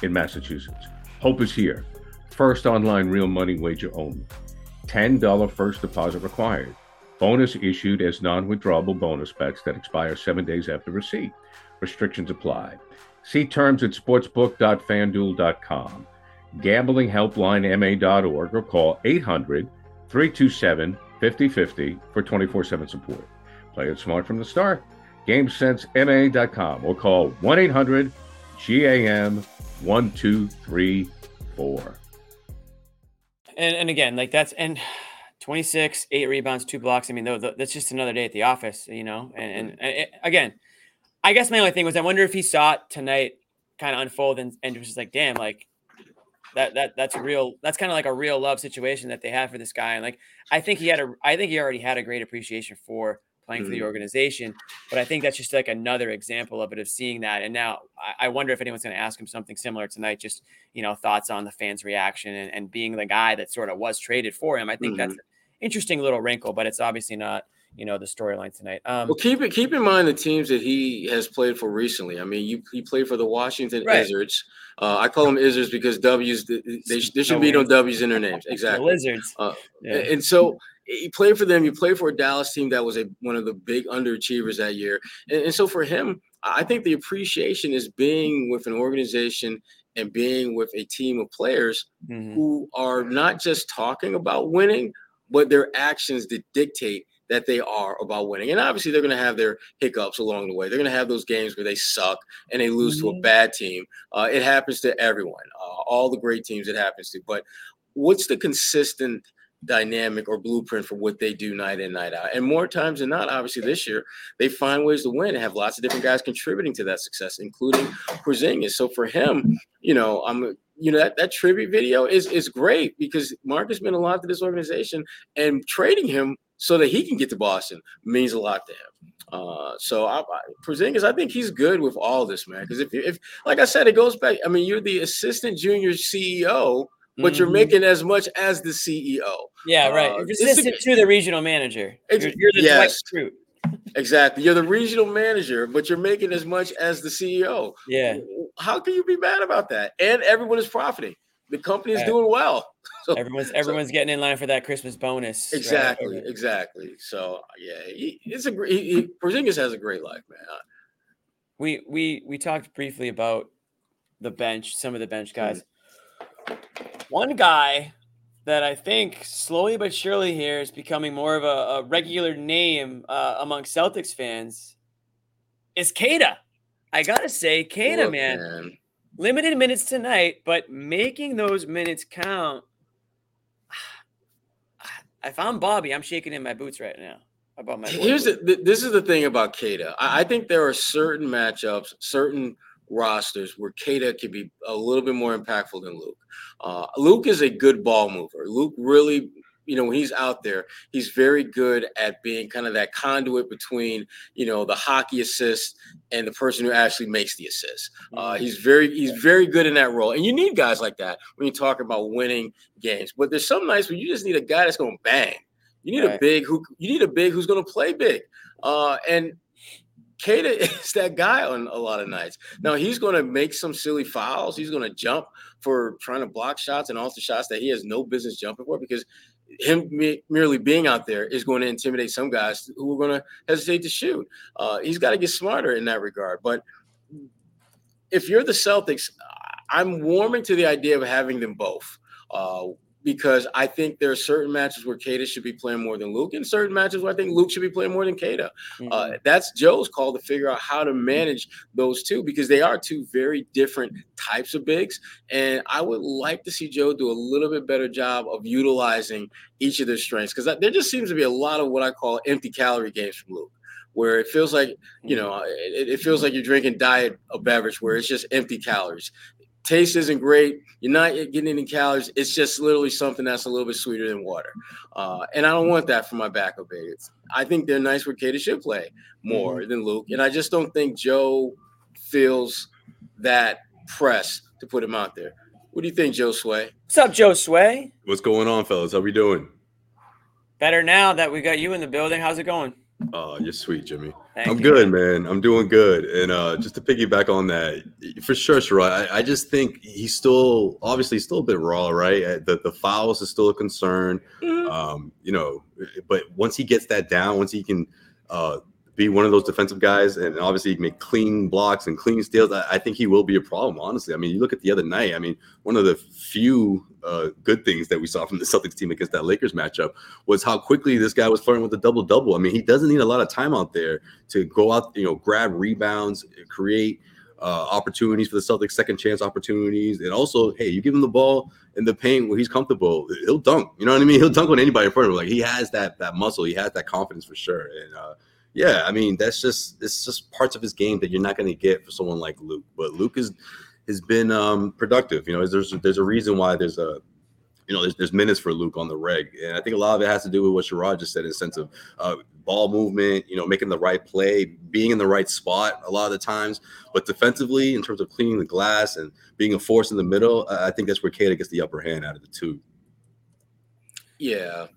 in Massachusetts. Hope is here. First online real money wager only. $10 first deposit required. Bonus issued as non withdrawable bonus bets that expire seven days after receipt. Restrictions apply. See terms at sportsbook.fanduel.com. Gamblinghelplinema.org or call 800 327 5050 for 24 7 support. Play it smart from the start. GameSenseMA.com or call 1 800 GAM 1234. And, and again, like that's and 26, eight rebounds, two blocks. I mean, that's just another day at the office, you know. And, and, and again, I guess my only thing was I wonder if he saw it tonight kind of unfold and, and was just like, damn, like that that that's a real that's kind of like a real love situation that they have for this guy. And like I think he had a I think he already had a great appreciation for playing mm-hmm. for the mm-hmm. organization. But I think that's just like another example of it of seeing that. And now I, I wonder if anyone's going to ask him something similar tonight. Just you know thoughts on the fans' reaction and, and being the guy that sort of was traded for him. I think mm-hmm. that's an interesting little wrinkle, but it's obviously not you know the storyline tonight. Um, well, keep it keep in mind the teams that he has played for recently. I mean, you he played for the Washington right. Wizards. Uh, I call them Izzards because W's they, they, they should no be no W's in their names. Exactly, the Lizards. Uh, yeah. And so he play for them. You play for a Dallas team that was a one of the big underachievers that year, and, and so for him, I think the appreciation is being with an organization and being with a team of players mm-hmm. who are not just talking about winning, but their actions that dictate that they are about winning. And obviously, they're going to have their hiccups along the way. They're going to have those games where they suck and they lose mm-hmm. to a mm-hmm. bad team. Uh, it happens to everyone, uh, all the great teams it happens to. But what's the consistent – dynamic or blueprint for what they do night in, night out. And more times than not, obviously this year, they find ways to win and have lots of different guys contributing to that success, including Porzingis. So for him, you know, I'm you know that, that tribute video is is great because Mark has been a lot to this organization and trading him so that he can get to Boston means a lot to him. Uh, so I, Porzingis, I think he's good with all this, man. Because if, if, like I said, it goes back. I mean, you're the assistant junior CEO but you're mm-hmm. making as much as the CEO. Yeah, right. Uh, Resistant to the regional manager. You're, you're the yes. Exactly. You're the regional manager, but you're making as much as the CEO. Yeah. How can you be mad about that? And everyone is profiting. The company is right. doing well. So, everyone's everyone's so, getting in line for that Christmas bonus. Exactly. Right? Exactly. So yeah, he, it's a great. He, Porzingis has a great life, man. We we we talked briefly about the bench, some of the bench guys. Mm-hmm. One guy that I think slowly but surely here is becoming more of a, a regular name uh, among Celtics fans is Queta. I gotta say, Queta, man, man, limited minutes tonight, but making those minutes count. If I'm Bobby, I'm shaking in my boots right now. About my here's the, this is the thing about Queta. I, I think there are certain matchups, certain rosters where Queta could be a little bit more impactful than Luke. Uh, Luke is a good ball mover. Luke really you know, when he's out there, he's very good at being kind of that conduit between, you know, the hockey assist and the person who actually makes the assist. Uh, he's very he's very good in that role, and you need guys like that when you talk about winning games. But there's some nights where you just need a guy that's going to bang. You need right. a big who you need a big who's going to play big. Uh, and Queta is that guy on a lot of nights. Now he's going to make some silly fouls. He's going to jump for trying to block shots and also shots that he has no business jumping for because him me, merely being out there is going to intimidate some guys who are going to hesitate to shoot. Uh, he's got to get smarter in that regard. But if you're the Celtics, I'm warming to the idea of having them both. Uh, because I think there are certain matches where Queta should be playing more than Luke, and certain matches where I think Luke should be playing more than Queta. Uh, mm-hmm. Uh, that's Joe's call to figure out how to manage those two because they are two very different types of bigs. And I would like to see Joe do a little bit better job of utilizing each of their strengths because there just seems to be a lot of what I call empty calorie games from Luke where it feels like you mm-hmm. know it, it, feels like you're drinking diet a beverage where it's just empty calories taste isn't great. You're not getting any calories. It's just literally something that's a little bit sweeter than water. Uh, and I don't want that for my backup bigs. I think they're nice where Queta should play more mm-hmm. than Luke. And I just don't think Joe feels that press to put him out there. What do you think, Joe Sway? What's up, Joe Sway? What's going on, fellas? How we doing? Better now that we got you in the building. How's it going? Oh, you're sweet, Jimmy. Thank I'm you. good, man. I'm doing good. And uh, just to piggyback on that, for sure, Sherrod, I, I, just think he's still obviously still a bit raw, right? Uh, the the fouls is still a concern. Mm-hmm. Um, you know, but once he gets that down, once he can uh, be one of those defensive guys, and obviously he can make clean blocks and clean steals. I, I, think he will be a problem. Honestly, I mean, you look at the other night. I mean, one of the few uh, good things that we saw from the Celtics team against that Lakers matchup was how quickly this guy was flirting with the double double. I mean, he doesn't need a lot of time out there to go out, you know, grab rebounds, create. Uh, opportunities for the Celtics, second chance opportunities, and also, hey, you give him the ball in the paint where he's comfortable, he'll dunk. You know what I mean? He'll dunk on anybody in front of him. Like he has that that muscle, he has that confidence for sure. And uh, yeah, I mean that's just it's just parts of his game that you're not going to get for someone like Luke. But Luke is has been um, productive. You know, there's there's a reason why there's a you know there's, there's minutes for Luke on the reg, and I think a lot of it has to do with what Sherrod just said in sense of uh, ball movement. You know, making the right play, being in the right spot a lot of the times. But defensively, in terms of cleaning the glass and being a force in the middle, I think that's where Queta gets the upper hand out of the two. Yeah.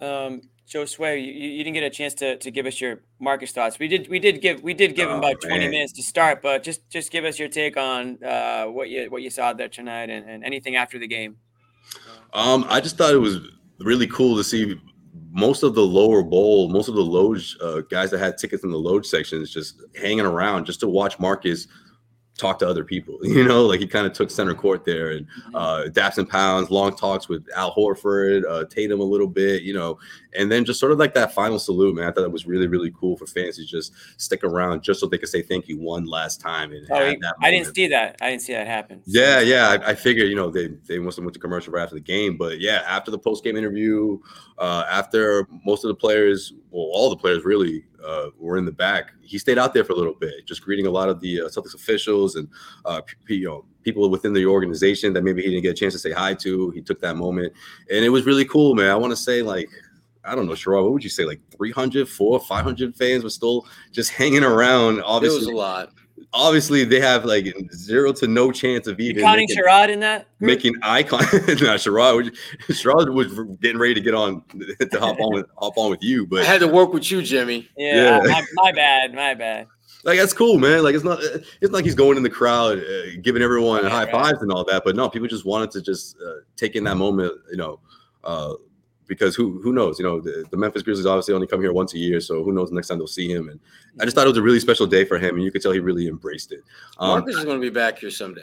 Um, Joe Sway, you, you didn't get a chance to, to give us your Marcus thoughts. We did we did give we did give oh, him about man. 20 minutes to start, but just just give us your take on uh, what you what you saw there tonight and, and anything after the game. Um, I just thought it was really cool to see most of the lower bowl, most of the loge uh, guys that had tickets in the loge sections just hanging around just to watch Marcus talk to other people. You know, like he kind of took center court there and mm-hmm. uh, daps and pounds, long talks with Al Horford, uh, Tatum a little bit, you know, and then just sort of like that final salute, man. I thought that was really, really cool for fans to just stick around just so they could say thank you one last time. And oh, I didn't see that. I didn't see that happen. Yeah, yeah. I, I figured, you know, they they must have went to commercial right after the game, but yeah, after the post game interview, uh, after most of the players, well, all the players really uh, were in the back. He stayed out there for a little bit, just greeting a lot of the uh, Celtics officials and uh, p- you know people within the organization that maybe he didn't get a chance to say hi to. He took that moment, and it was really cool, man. I want to say like. I don't know, Sherrod, what would you say? Like 300, 400, 500 fans were still just hanging around. Obviously, it was a lot obviously they have like zero to no chance of even you counting making, Sherrod in that group? making icon. nah, Sherrod, Sherrod was getting ready to get on to hop on with hop on with you, but I had to work with you, Jimmy. Yeah, yeah. My, my, bad, my bad. Like that's cool, man. Like it's not it's like he's going in the crowd, uh, giving everyone high right. fives and all that. But no, people just wanted to just uh, take in that moment, you know. Uh, because who who knows? You know, the, the, Memphis Grizzlies obviously only come here once a year, so who knows next time they'll see him. And I just thought it was a really special day for him, and you could tell he really embraced it. Um, Marcus is going to be back here someday.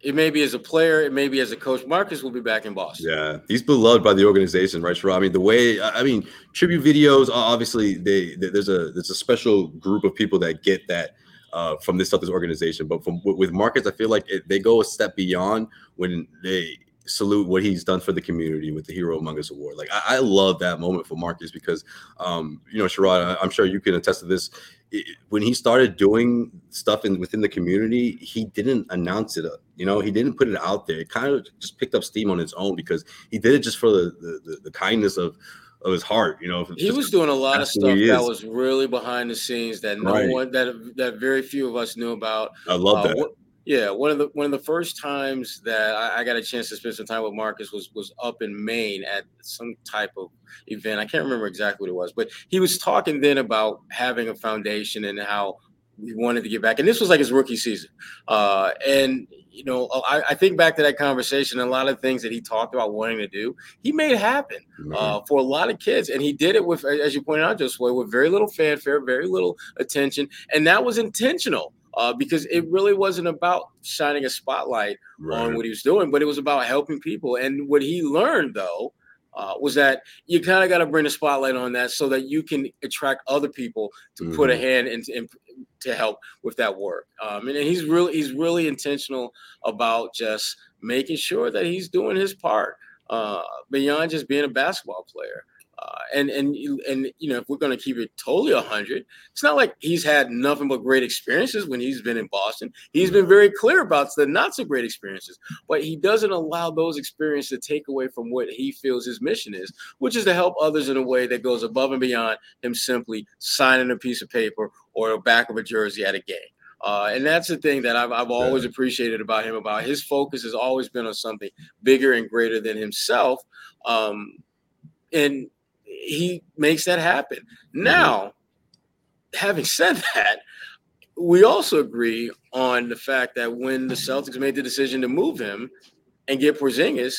It may be as a player, it may be as a coach. Marcus will be back in Boston. Yeah, he's beloved by the organization, right? Sherrod? I mean, the way I mean, tribute videos. Obviously, they, they there's a there's a special group of people that get that uh, from this Celtics organization. But from with Marcus, I feel like it, they go a step beyond when they salute what he's done for the community with the Hero Among Us Award. Like I, I love that moment for Marcus because, um, you know, Sherrod, I'm sure you can attest to this. It, when he started doing stuff in within the community, he didn't announce it. You know, he didn't put it out there. It kind of just picked up steam on its own because he did it just for the the, the kindness of of his heart. You know, he was doing a lot of stuff that was really behind the scenes that no right. one that that very few of us knew about. I love uh, that. Yeah, one of the one of the first times that I, I, got a chance to spend some time with Marcus was was up in Maine at some type of event. I can't remember exactly what it was, but he was talking then about having a foundation and how he wanted to get back. And this was like his rookie season. Uh, and you know, I, I, think back to that conversation. A lot of things that he talked about wanting to do, he made happen uh, for a lot of kids, and he did it with, as you pointed out, just with very little fanfare, very little attention, and that was intentional uh, because it really wasn't about shining a spotlight right. on what he was doing, but it was about helping people. And what he learned, though, uh, was that you kind of got to bring a spotlight on that so that you can attract other people to mm-hmm. put a mm-hmm. hand in, in, to help with that work. Um, and, and he's really he's really intentional about just making sure that he's doing his part uh, beyond just being a basketball player. Uh, and and and you know, if we're going to keep it totally hundred, it's not like he's had nothing but great experiences when he's been in Boston. He's been very clear about the not so great experiences, but he doesn't allow those experiences to take away from what he feels his mission is, which is to help others in a way that goes above and beyond him simply signing a piece of paper or the back of a jersey at a game. Uh, and that's the thing that I've, I've always appreciated about him. About his focus has always been on something bigger and greater than himself. Um, and he makes that happen. Mm-hmm. Now, having said that, we also agree on the fact that when the Celtics made the decision to move him and get Porzingis,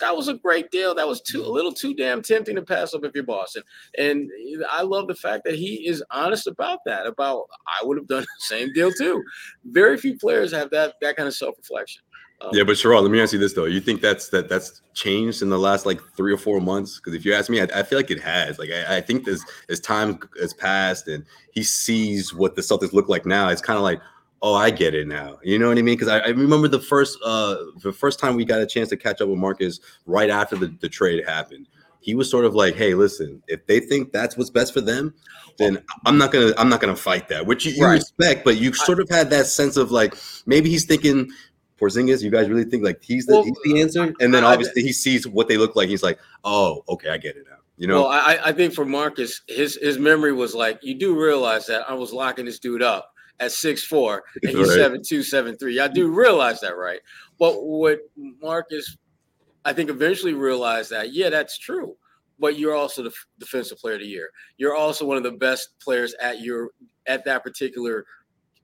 that was a great deal. That was too a little too damn tempting to pass up if you're Boston. And I love the fact that he is honest about that. About I would have done the same deal too. Very few players have that that kind of self reflection. Um, yeah, but Sherrod, let me ask you this though: You think that's that that's changed in the last like three or four months? Because if you ask me, I, I, feel like it has. Like I, I think as as time has passed and he sees what the Celtics look like now, it's kind of like, oh, I get it now. You know what I mean? Because I, I, remember the first uh the first time we got a chance to catch up with Marcus right after the, the trade happened. He was sort of like, hey, listen, if they think that's what's best for them, then I'm not gonna I'm not gonna fight that, which you, you right. respect, but you sort of had that sense of like maybe he's thinking Porzingis, you guys really think like he's the well, he's the answer? And then obviously he sees what they look like. He's like, oh, okay, I get it now. You know. Well, I, I think for Marcus, his his memory was like, you do realize that I was locking this dude up at six four and he's right. seven two, seven three. I do realize that, right? But what Marcus, I think, eventually realized that, yeah, that's true. But you're also the defensive player of the year. You're also one of the best players at your at that particular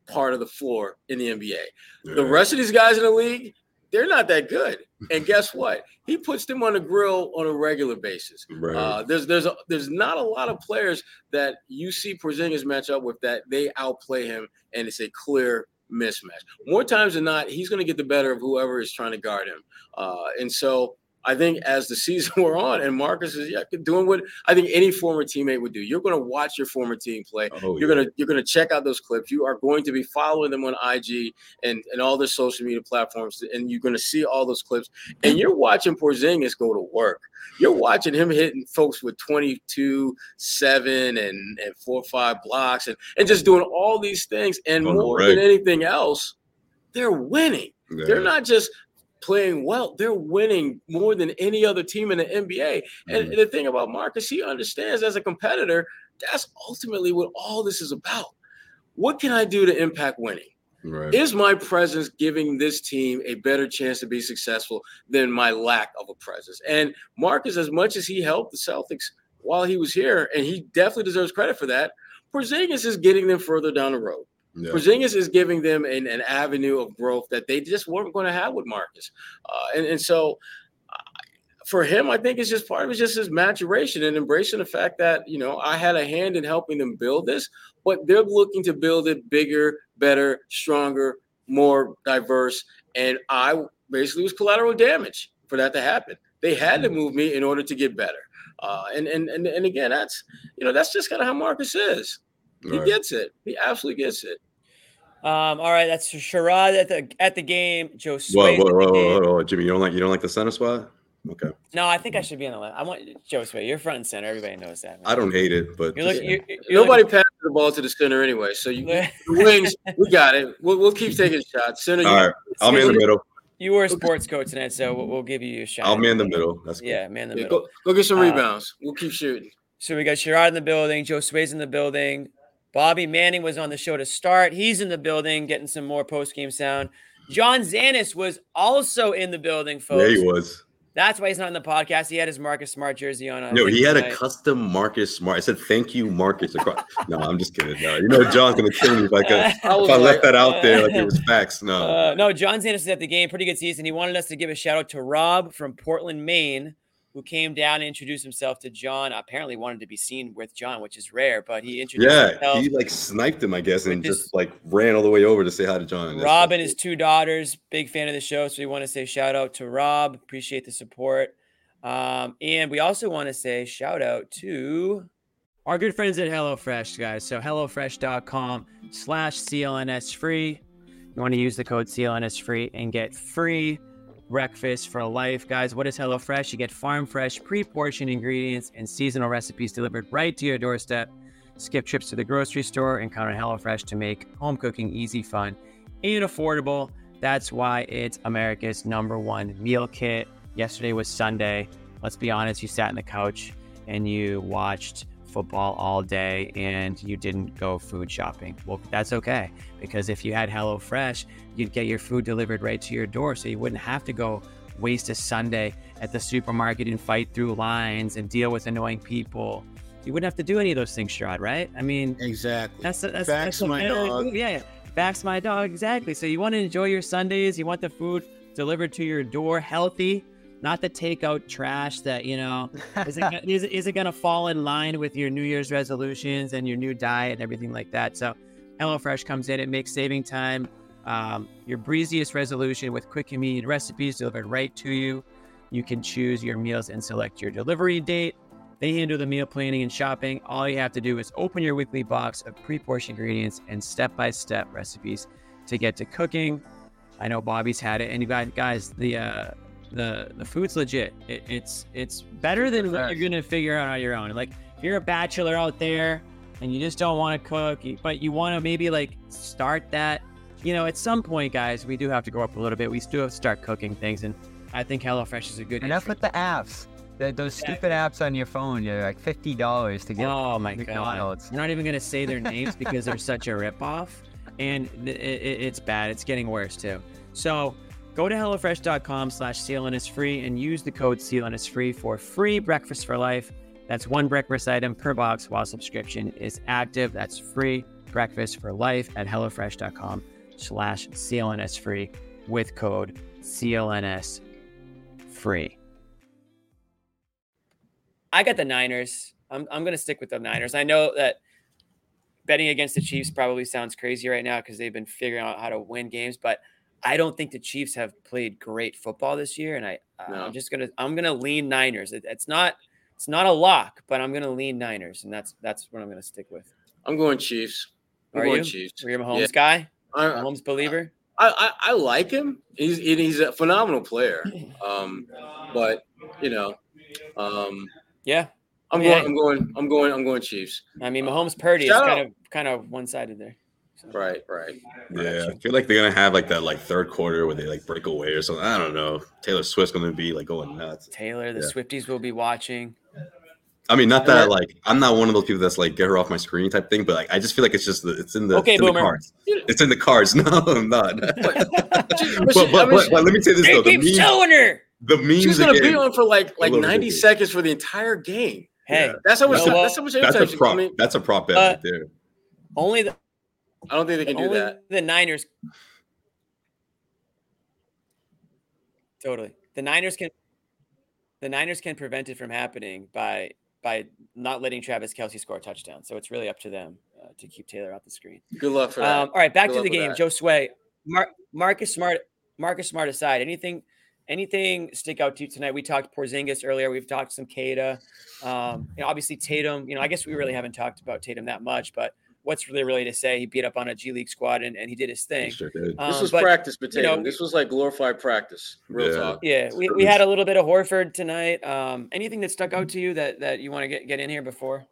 part of the floor in the NBA. Yeah. The rest of these guys in the league, they're not that good. And guess what? He puts them on the grill on a regular basis. Right. Uh, there's there's a, there's not a lot of players that you see Porzingis match up with that they outplay him, and it's a clear mismatch. More times than not, he's going to get the better of whoever is trying to guard him. Uh, and so I think as the season wore on, and Marcus is yeah, doing what I think any former teammate would do. You're going to watch your former team play. Oh, you're yeah. going to you're going to check out those clips. You are going to be following them on IG and and all their social media platforms, and you're going to see all those clips. And you're watching Porzingis go to work. You're watching him hitting folks with 22, seven, and and four or five blocks, and and just doing all these things. And oh, more right. than anything else, they're winning. Yeah. They're not just playing well. They're winning more than any other team in the NBA. And mm. the thing about Marcus, he understands as a competitor, that's ultimately what all this is about. What can I do to impact winning? Right. Is my presence giving this team a better chance to be successful than my lack of a presence? And Marcus, as much as he helped the Celtics while he was here, and he definitely deserves credit for that, Porzingis is getting them further down the road. Yeah. Porzingis is giving them an, an avenue of growth that they just weren't going to have with Marcus, uh, and and so uh, for him, I think it's just part of it, just his maturation and embracing the fact that you know I had a hand in helping them build this, but they're looking to build it bigger, better, stronger, more diverse, and I basically was collateral damage for that to happen. They had to move me in order to get better. Uh, and, and and and again, that's you know that's just kind of how Marcus is. He right. gets it. He absolutely gets it. Um, all right, that's Sherrod at the at the game. Joe Whoa, whoa, whoa, whoa, whoa, Jimmy, you don't like you don't like the center spot? Okay. No, I think I should be on the left. I want Joe Sway. You're front and center. Everybody knows that. Man. I don't hate it, but you're looking, you're, you're nobody looking... passes the ball to the center anyway. So you the wings, we got it. We'll, we'll keep taking shots. Center. All right, I'll man in the middle. You were a sports coach tonight, so we'll, we'll give you a shot. I'll man the middle. That's cool. yeah, man the yeah, middle. Go, go, get some uh, rebounds. we'll keep shooting. So we got Sherrod in the building. Joe Sway's in the building. Bobby Manning was on the show to start. He's in the building, getting some more post game sound. John Zanis was also in the building, folks. Yeah, he was. That's why he's not in the podcast. He had his Marcus Smart jersey on. No, he had tonight. a custom Marcus Smart. I said, "Thank you, Marcus." no, I'm just kidding. No, you know, John's gonna kill me if I, could, if I like, left that out there like it was facts. No, uh, no. John Zanis is at the game. Pretty good season. He wanted us to give a shout out to Rob from Portland, Maine, who came down and introduced himself to John. Apparently, wanted to be seen with John, which is rare. But he introduced. Yeah, himself he like sniped him, I guess, and his, just like ran all the way over to say hi to John. Rob and his two daughters, big fan of the show, so we want to say shout out to Rob. Appreciate the support. Um, and we also want to say shout out to our good friends at HelloFresh, guys. So HelloFresh.com slash CLNS free. You want to use the code CLNS free and get free breakfast for life, guys. What is HelloFresh? You get farm fresh, pre portioned ingredients and seasonal recipes delivered right to your doorstep. Skip trips to the grocery store and count on HelloFresh to make home cooking easy, fun, and affordable. That's why it's America's number one meal kit. Yesterday was Sunday. Let's be honest, you sat on the couch and you watched football all day and you didn't go food shopping. Well, that's okay because if you had HelloFresh, you'd get your food delivered right to your door so you wouldn't have to go waste a Sunday at the supermarket and fight through lines and deal with annoying people. You wouldn't have to do any of those things, Sherrod, right? I mean, exactly. That's that's, Backs that's my dog. Yeah, yeah, backs my dog. Exactly. So you want to enjoy your Sundays. You want the food delivered to your door, healthy not the takeout trash that you know is it, is, is it going to fall in line with your new year's resolutions and your new diet and everything like that. So HelloFresh comes in it makes saving time um, your breeziest resolution with quick and convenient recipes delivered right to you. You can choose your meals and select your delivery date. They handle the meal planning and shopping. All you have to do is open your weekly box of pre-portioned ingredients and step-by-step recipes to get to cooking. I know bobby's had it and you guys guys the uh, the the food's legit. It, it's it's better than what you're gonna figure out on your own. Like if you're a bachelor out there and you just don't want to cook, but you want to maybe like start that. You know, at some point, guys, we do have to grow up a little bit. We still have to start cooking things, and I think HelloFresh is a good. Enough with the apps. The, those stupid apps on your phone, you're like fifty dollars to get. Oh my McDonald's. god! You're not even gonna say their names because they're such a ripoff, and it, it, it's bad. It's getting worse too. So Go to HelloFresh.com slash CLNS free and use the code CLNS free for free breakfast for life. That's one breakfast item per box while subscription is active. That's free breakfast for life at HelloFresh.com slash CLNS free with code CLNS free. I got the Niners. I'm, I'm going to stick with the Niners. I know that betting against the Chiefs probably sounds crazy right now because they've been figuring out how to win games, but – I don't think the Chiefs have played great football this year, and I uh, no. I'm just gonna I'm gonna lean Niners. It, it's not it's not a lock, but I'm gonna lean Niners, and that's that's what I'm gonna stick with. I'm going Chiefs. I'm Are going you? Chiefs. Are you a Mahomes yeah. guy? I'm, Mahomes believer. I, I, I like him. He's he's a phenomenal player. Um, but you know, um, yeah. I'm going. I'm going. I'm going. I'm going Chiefs. I mean, Mahomes Purdy is kind of kind of one sided there. Right, right. Yeah, I feel like they're gonna have like that like third quarter where they like break away or something. I don't know. Taylor Swift's gonna be like going nuts. Taylor, the yeah. Swifties will be watching. I mean, not that like I'm not one of those people that's like get her off my screen type thing, but like I just feel like it's just the, it's in the okay, it's in the cards. It's in the cards. No, I'm not. but, but, but, but, let me say this though. The memes, showing her. The memes. She's gonna be on for like like 90 seconds for the entire game. Hey, yeah. that's how much. That's how much. That's a prop. I mean, that's a prop bet uh, right there. Only the I don't think they can do that. The Niners. Totally. The Niners can the Niners can prevent it from happening by by not letting Travis Kelce score a touchdown. So it's really up to them uh, to keep Taylor off the screen. Good luck for that. Um, all right, back Good to the game. Joe Sway, Mar- Marcus Smart, Marcus Smart aside, anything anything stick out to you tonight? We talked Porzingis earlier. We've talked some Queta. Um, know, obviously Tatum. You know, I guess we really haven't talked about Tatum that much, but what's really really to say? He beat up on a G League squad and, and he did his thing. Sure did. Um, this was but, practice potato. you know, this was like glorified practice. Real Yeah. talk. Yeah, we, we had a little bit of Horford tonight. Um, anything that stuck out to you that that you want to get get in here before?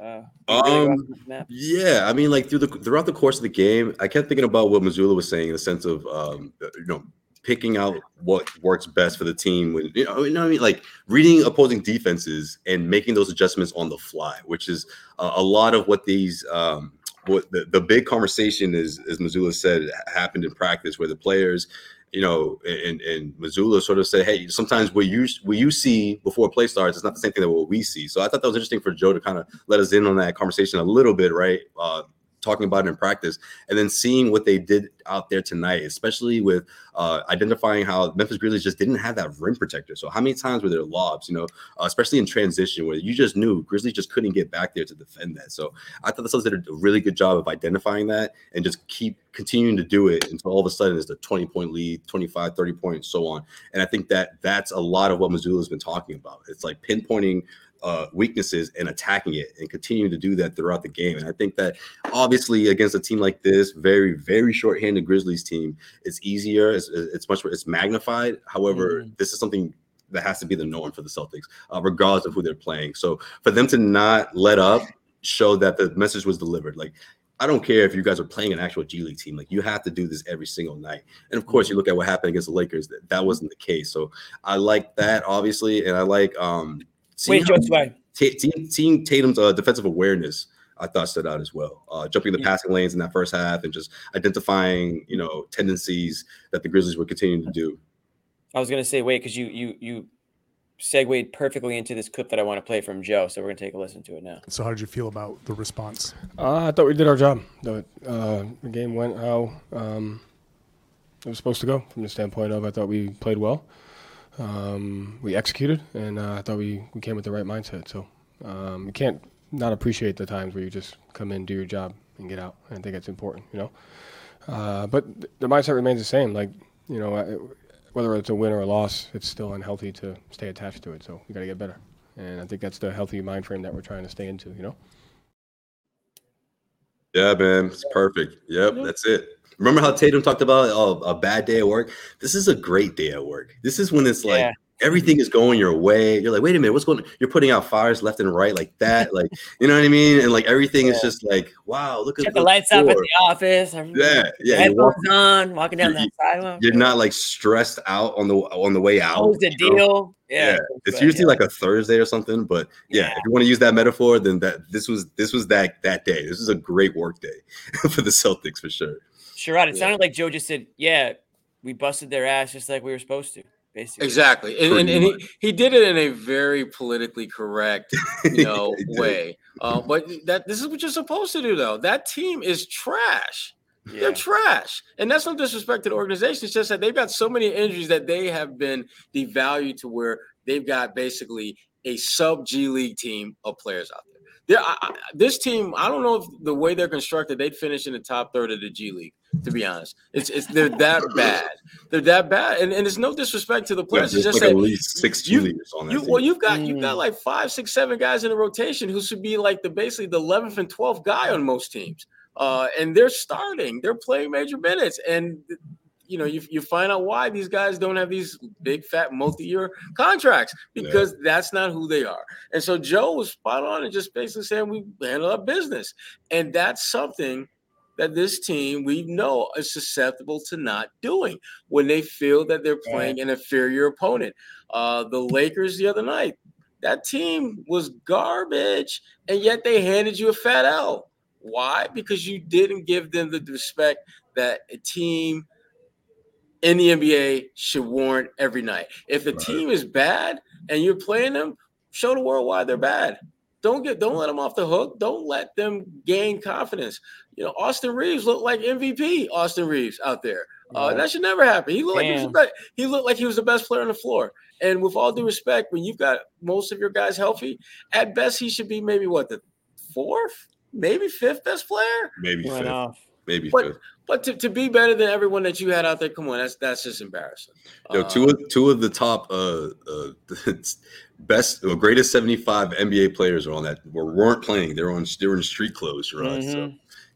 Uh, really Um, map? Yeah, I mean, like through the throughout the course of the game, I kept thinking about what Mazzulla was saying in the sense of um, you know picking out what works best for the team. When you know, you know what I mean, like reading opposing defenses and making those adjustments on the fly, which is uh, a lot of what these um, what the, the big conversation is, as Mazzulla said, happened in practice where the players. You know, and, and Mazzulla sort of said, "Hey, sometimes what you what you see before play starts is not the same thing that what we see." So I thought that was interesting for Joe to kind of let us in on that conversation a little bit, right? Uh, talking about it in practice, and then seeing what they did out there tonight, especially with uh, identifying how Memphis Grizzlies just didn't have that rim protector. So how many times were there lobs, you know, uh, especially in transition where you just knew Grizzlies just couldn't get back there to defend that. So I thought the Suns did a really good job of identifying that and just keep continuing to do it until all of a sudden it's a 20 point lead, 25, 30 points, so on. And I think that that's a lot of what Mazzulla's been talking about. It's like pinpointing uh, weaknesses and attacking it and continuing to do that throughout the game. And I think that obviously against a team like this, very, very short-handed Grizzlies team, it's easier. It's, it's much it's magnified. However, this is something that has to be the norm for the Celtics, uh, regardless of who they're playing. So for them to not let up, show that the message was delivered. Like I don't care if you guys are playing an actual G League team. Like you have to do this every single night. And of course, you look at what happened against the Lakers. That that wasn't the case. So I like that obviously, and I like um. Wait, seeing Joe how- Sway. Ta- seeing, seeing Tatum's uh, defensive awareness, I thought stood out as well. Uh, jumping the passing lanes in that first half and just identifying, you know, tendencies that the Grizzlies were continuing to do. I was gonna say wait because you you you segued perfectly into this clip that I want to play from Joe. So we're gonna take a listen to it now. So, how did you feel about the response? Uh, I thought we did our job. The, uh, the game went how um, it was supposed to go from the standpoint of I thought we played well. Um, we executed, and uh, I thought we, we came with the right mindset. So um, you can't not appreciate the times where you just come in, do your job, and get out. I think it's important, you know. Uh, but th- the mindset remains the same. Like you know, I- whether it's a win or a loss, it's still unhealthy to stay attached to it. So we got to get better, and I think that's the healthy mind frame that we're trying to stay into. You know. Yeah, man, it's perfect. Yep, that's it. Remember how Tatum talked about oh, a bad day at work? This is a great day at work. This is when it's like Yeah. everything is going your way. You're like, wait a minute, what's going? on? You're putting out fires left and right like that, like you know what I mean? And like everything is just like, wow, look at the lights up at the office. Yeah, yeah. Headphones walking- on, walking down that sidewalk. you're not like stressed out on the on the way out. Close the you know? deal. Yeah, it's usually yeah. like a Thursday or something. But yeah, if you want to use that metaphor, then that this was this was that that day. This is a great work day for the Celtics for sure. Sherrod, it sounded like Joe just said, "Yeah, we busted their ass just like we were supposed to." Basically, Exactly, and, and, and he, he did it in a very politically correct, you know, way. Uh, but that this is what you're supposed to do, though. That team is trash. They're trash, and that's no disrespect to the organization. It's just that they've got so many injuries that they have been devalued to where they've got basically a sub G League team of players out there. There, I, I- this team, I don't know if the way they're constructed, they'd finish in the top third of the G League. To be honest, it's it's they're that bad. They're that bad, and, and it's no disrespect to the players. there's it's just like that at least six you- cheerleaders on that you, team. well, you've got you've got like five, six, seven guys in the rotation who should be like the basically the eleventh and twelfth guy on most teams, uh, and they're starting. They're playing major minutes, and you know you, you find out why these guys don't have these big fat multi-year contracts because that's not who they are. And so Joe was spot on and just basically saying we handle our business, and that's something that this team we know is susceptible to not doing when they feel that they're playing an inferior opponent. Uh, the Lakers the other night, that team was garbage, and yet they handed you a fat L. Why? Because you didn't give them the respect that a team in the NBA should warrant every night. If a team is bad and you're playing them, show the world why they're bad. Don't get don't let them off the hook. Don't let them gain confidence. You know, Austin Reaves looked like MVP. Austin Reaves out there. Uh, Right. that should never happen. He looked like he was, the best, he looked like he was the best player on the floor. And with all due respect, when you've got most of your guys healthy, at best he should be maybe what the fourth, maybe fifth best player. Maybe Went fifth. off. Maybe But fifth. But to, to be better than everyone that you had out there, come on, that's that's just embarrassing. Yo, two Uh, of two of the top uh, uh best or greatest 75 NBA players are on that were weren't playing. They were on they were in street clothes, right? So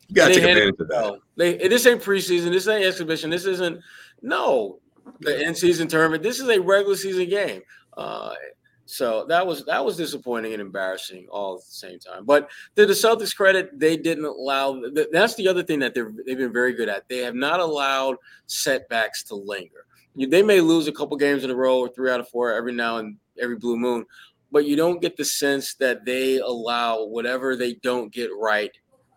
You gotta They take handled advantage of that. well. They, this ain't preseason. This ain't exhibition. This isn't no the end season tournament. This is a regular season game. Uh, so that was that was disappointing and embarrassing all at the same time. But to the Celtics' credit, they didn't allow. That's the other thing that they've been very good at. They have not allowed setbacks to linger. They may lose a couple games in a row or three out of four every now and every blue moon, but you don't get the sense that they allow whatever they don't get right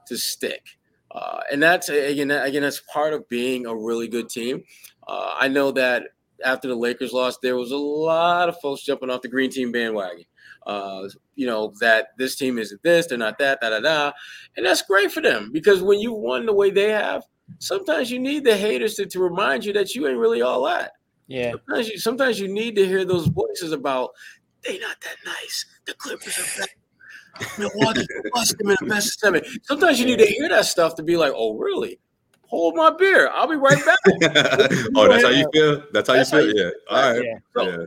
to stick. Uh, and that's again, again, that's part of being a really good team. Uh, I know that after the Lakers lost, there was a lot of folks jumping off the green team bandwagon. Uh, you know that this team isn't this, they're not that, da da da, and that's great for them because when you won the way they have, sometimes you need the haters to, to remind you that you ain't really all that. Yeah. Sometimes you sometimes you need to hear those voices about they not that nice. The Clippers are bad. Milwaukee bust them in the best of seven. Sometimes you need to hear that stuff to be like, oh really? Hold my beer. I'll be right back. oh, that's how you feel. That's how That's you how feel. you- Yeah. All right. Yeah. Yeah.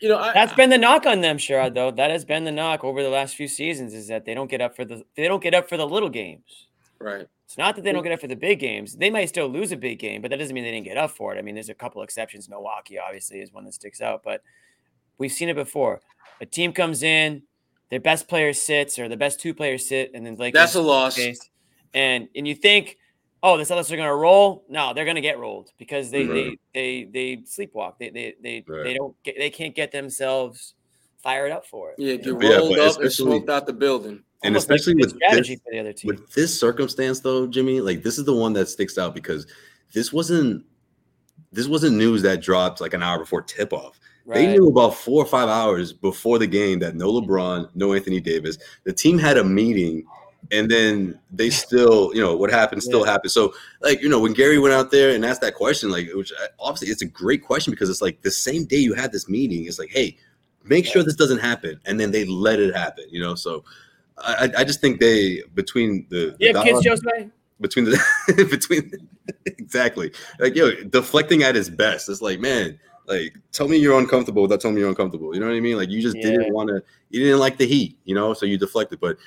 You know, I, That's been the knock on them, Sherrod. Though that has been the knock over the last few seasons is that they don't get up for the they don't get up for the little games. right. It's not that they don't get up for the big games. They might still lose a big game, but that doesn't mean they didn't get up for it. I mean, there's a couple exceptions. Milwaukee obviously is one that sticks out, but we've seen it before. A team comes in, their best player sits, or the best two players sit, and then like That's a loss. And and you think, oh, the Celtics are gonna roll. No, they're gonna get rolled because they Mhm. they they they sleepwalk. They they they Right. they don't get they can't get themselves fired up for it. Yeah, get Yeah, rolled but up and especially- smoked out the building. And Almost especially good with strategy this, for the other team. with this circumstance, though, Jimmy, like this is the one that sticks out because this wasn't this wasn't news that dropped like an hour before tip off. They knew about four or five hours before the game that no LeBron, no Anthony Davis. The team had a meeting, and then they still, you know, what happened still Yeah. happened. So, like, you know, when Gary went out there and asked that question, like, which obviously it's a great question because it's like the same day you had this meeting, it's like, hey, make sure this doesn't happen, and then they let it happen, you know. So, I, I- just think they between the, the have kids, between the between exactly like yo deflecting at his best it's like man like tell me you're uncomfortable without telling me you're uncomfortable you know what i mean like you just Yeah. didn't want to you didn't like the heat you know so you deflected but uh,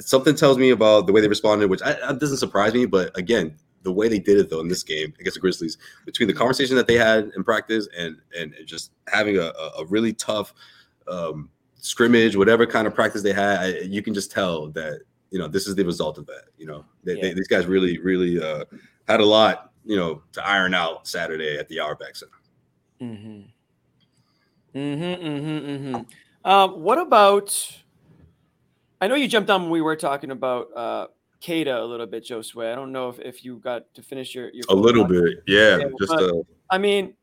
something tells me about the way they responded which I, that doesn't surprise me but again the way they did it though in this game against the grizzlies between the conversation that they had in practice and and just having a, a really tough um scrimmage whatever kind of practice they had I, you can just tell that you know this is the result of that you know they, they, these guys really really uh had a lot you know to iron out saturday at the Auerbach Center. Mm-hmm. Mm-hmm. Mm-hmm. Mm-hmm. Um, what about? I know you jumped on when we were talking about uh, Queta a little bit, Josue. I don't know if, if you got to finish your, your a little bit yeah, Yeah, just but- uh I mean,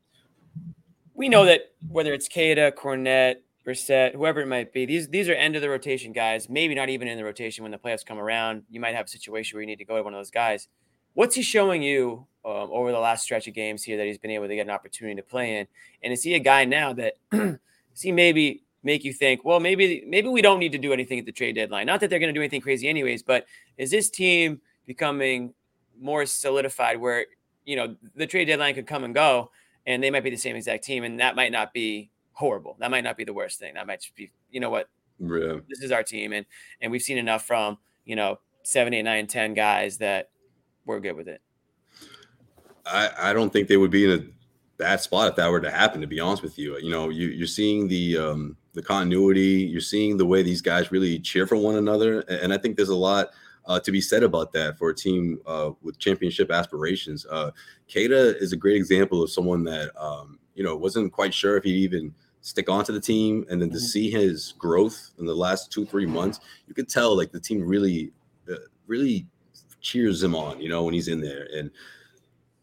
we know that whether it's Queta, Kornet, Brissett, whoever it might be, these these are end of the rotation guys. Maybe not even in the rotation when the playoffs come around. You might have a situation where you need to go to one of those guys. What's he showing you um, over the last stretch of games here that he's been able to get an opportunity to play in? And is he a guy now that does he maybe make you think, well, maybe maybe we don't need to do anything at the trade deadline? Not that they're going to do anything crazy anyways, but is this team becoming more solidified where you know the trade deadline could come and go and they might be the same exact team and that might not be horrible that might not be the worst thing that might just be you know what yeah. this is our team and and we've seen enough from you know seven eight nine ten guys that we're good with it I, I don't think they would be in a bad spot if that were to happen. To be honest with you, you know, you, you're seeing the um, the continuity. You're seeing the way these guys really cheer for one another, and I think there's a lot uh, to be said about that for a team uh, with championship aspirations. Uh, Queta is a great example of someone that um, you know wasn't quite sure if he'd even stick onto the team, and then to Mhm. see his growth in the last two three months, you could tell like the team really uh, really cheers him on. You know, when he's in there and.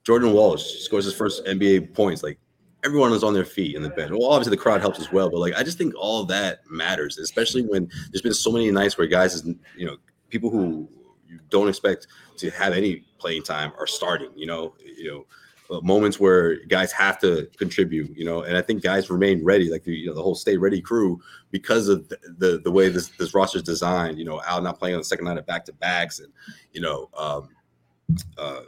Jordan Walsh scores his first NBA points. Like everyone is on their feet in the bench. Well, obviously the crowd helps as well, but like I just think all that matters, especially when there's been so many nights where guys, is you know, people who you don't expect to have any playing time are starting. You know, you know, uh, moments where guys have to contribute. You know, and I think guys remain ready, like the you know the whole stay ready crew, because of the the, the way this this roster is designed. You know, Al not playing on the second night of back to backs, and you know. um uh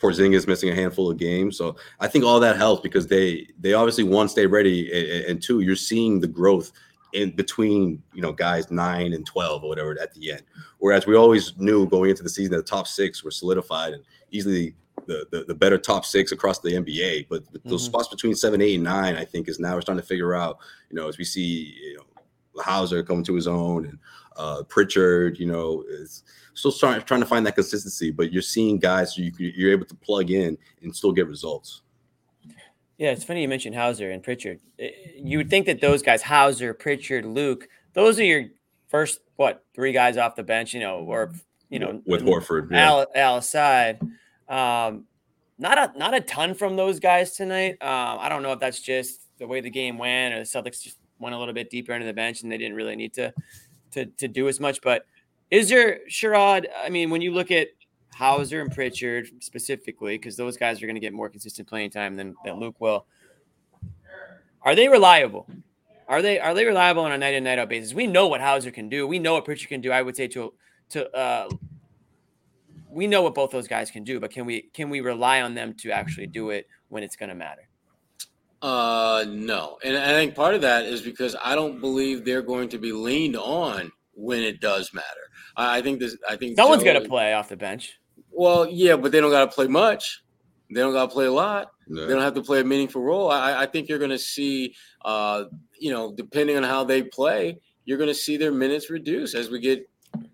Porzingis missing a handful of games. So I think all that helps because they they obviously one stay ready and, and two you're seeing the growth in between you know guys nine and twelve or whatever at the end. Whereas we always knew going into the season that the top six were solidified and easily the the, the better top six across the NBA. But those Mhm. spots between seven, eight, and nine, I think, is now we're starting to figure out. You know, as we see, you know, Hauser coming to his own and uh, Pritchard, you know, is still trying trying to find that consistency. But you're seeing guys you you're able to plug in and still get results. Yeah, it's funny you mentioned Hauser and Pritchard. You would think that those guys, Hauser, Pritchard, Luke, those are your first what three guys off the bench, you know, or you know, with Horford. Yeah. Al, Al aside. Um, not a not a ton from those guys tonight. Um, I don't know if that's just the way the game went, or the Celtics just went a little bit deeper into the bench and they didn't really need to to to do as much. But is there Sherrod? I mean, when you look at Hauser and Pritchard specifically, because those guys are going to get more consistent playing time than, than Luke will. Are they reliable? Are they are they reliable on a night in night out basis? We know what Hauser can do. We know what Pritchard can do. I would say to to uh, we know what both those guys can do, but can we can we rely on them to actually do it when it's going to matter? Uh, no, and I think part of that is because I don't believe they're going to be leaned on when it does matter. I, I think this. I think Someone's Joe- got to play off the bench. Well, yeah, but they don't got to play much. They don't got to play a lot. Yeah. They don't have to play a meaningful role. I, I think you're going to see, uh, you know, depending on how they play, you're going to see their minutes reduce as we get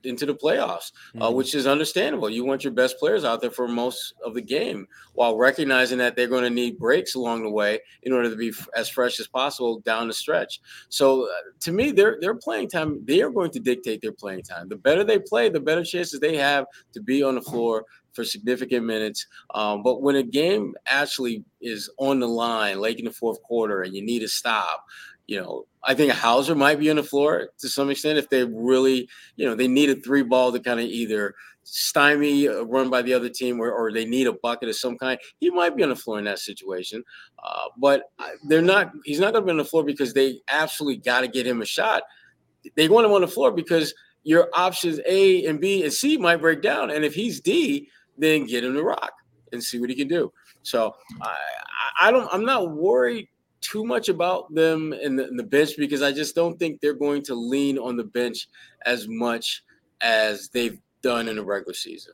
into the playoffs, uh, Mhm. which is understandable. You want your best players out there for most of the game, while recognizing that they're going to need breaks along the way in order to be f- as fresh as possible down the stretch. So, uh, to me, their their playing time they are going to dictate their playing time. The better they play, the better chances they have to be on the floor for significant minutes. Um, but when a game actually is on the line late in the fourth quarter and you need a stop, you know, I think Hauser might be on the floor to some extent if they really, you know, they need a three ball to kind of either stymie a run by the other team or, or they need a bucket of some kind. He might be on the floor in that situation. Uh, but they're not, he's not going to be on the floor because they absolutely got to get him a shot. They want him on the floor because your options A and B and C might break down. And if he's D, then get him to rock and see what he can do. So I- I don't, I'm not worried too much about them in the, the bench because I just don't think they're going to lean on the bench as much as they've done in the regular season.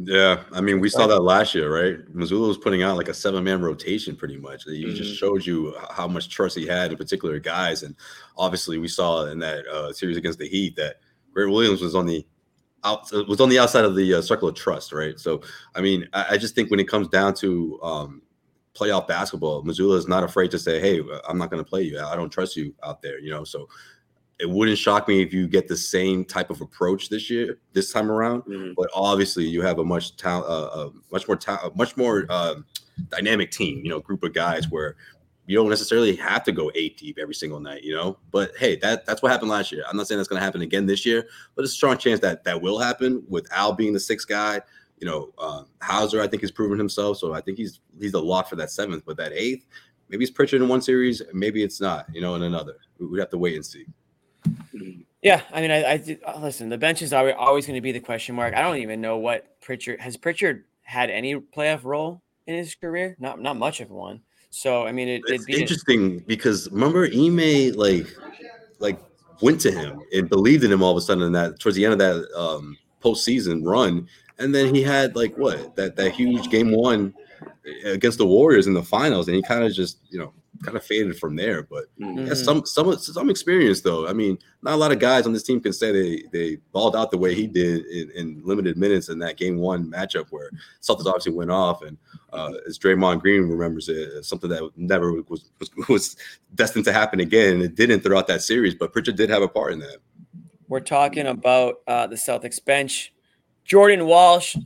Yeah, I mean, we saw that last year, right? Mazzulla was putting out like a seven-man rotation, pretty much. He just Mhm. showed you how much trust he had in particular guys, and obviously, we saw in that uh, series against the Heat that Grant Williams was on the out was on the outside of the uh, circle of trust, right? So, I mean, I, I just think when it comes down to um, playoff basketball, Mazzulla is not afraid to say, "Hey, I'm not going to play you. I don't trust you out there," you know. So, it wouldn't shock me if you get the same type of approach this year, this time around. Mhm. But obviously, you have a much talent, uh, uh, much more talent, much more uh, dynamic team. You know, group of guys where you don't necessarily have to go eight deep every single night. You know, but hey, that that's what happened last year. I'm not saying that's going to happen again this year, but it's a strong chance that that will happen with Al being the sixth guy. You know, um, Hauser, I think, has proven himself, so I think he's he's a lock for that seventh. But that eighth, maybe it's Pritchard in one series, maybe it's not. You know, in another, we- we'd have to wait and see. Yeah, I mean, I, I uh, listen. The bench is always, always going to be the question mark. I don't even know what Pritchard has. Pritchard had any playoff role in his career? Not not much of one. So I mean, it, It's it'd be interesting because remember Ime like like went to him and believed in him all of a sudden in that towards the end of that um postseason run, and then he had like what that that huge game one against the Warriors in the finals, and he kind of just you know kind of faded from there. But yeah, Mhm. some some some experience though. I mean, not a lot of guys on this team can say they they balled out the way he did in, in limited minutes in that game one matchup where Celtics obviously went off, and uh, as Draymond Green remembers it, something that never was, was was destined to happen again. and It didn't throughout that series, but Pritchard did have a part in that. We're talking about uh, the Celtics bench. Jordan Walsh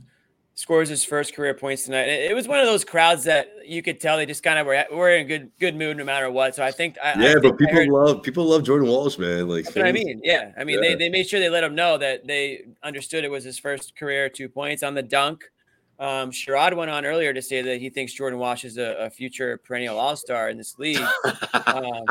scores his first career points tonight. It, was one of those crowds that you could tell they just kind of were, were in a good good mood no matter what. So I think I, I Yeah, think but people heard- love people love Jordan Walsh, man. Like That's what I mean. Yeah. I mean, Yeah. they, they made sure they let him know that they understood it was his first career two points on the dunk. Um, Sherrod went on earlier to say that he thinks Jordan Walsh is a, a future perennial all star in this league. um,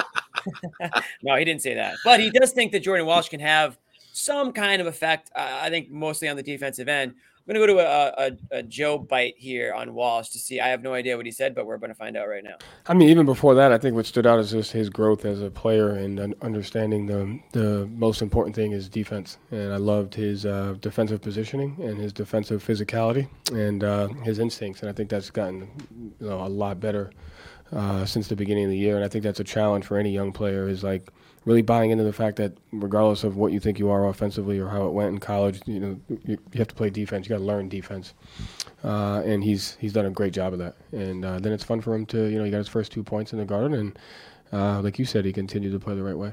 no, he didn't say that. But he does think that Jordan Walsh can have some kind of effect, uh, I think mostly on the defensive end. I'm going to go to a, a, a, Joe bite here on Walsh to see. I have no idea what he said, but we're going to find out right now. I mean, even before that, I think what stood out is just his growth as a player and understanding the the most important thing is defense. And I loved his uh, defensive positioning and his defensive physicality and uh, his instincts. And I think that's gotten you know, a lot better uh, since the beginning of the year. And I think that's a challenge for any young player is like – really buying into the fact that regardless of what you think you are offensively or how it went in college, you know you, you have to play defense. You got to learn defense, uh, and he's he's done a great job of that. And uh, then it's fun for him to you know he got his first two points in the Garden, and uh, like you said, he continued to play the right way.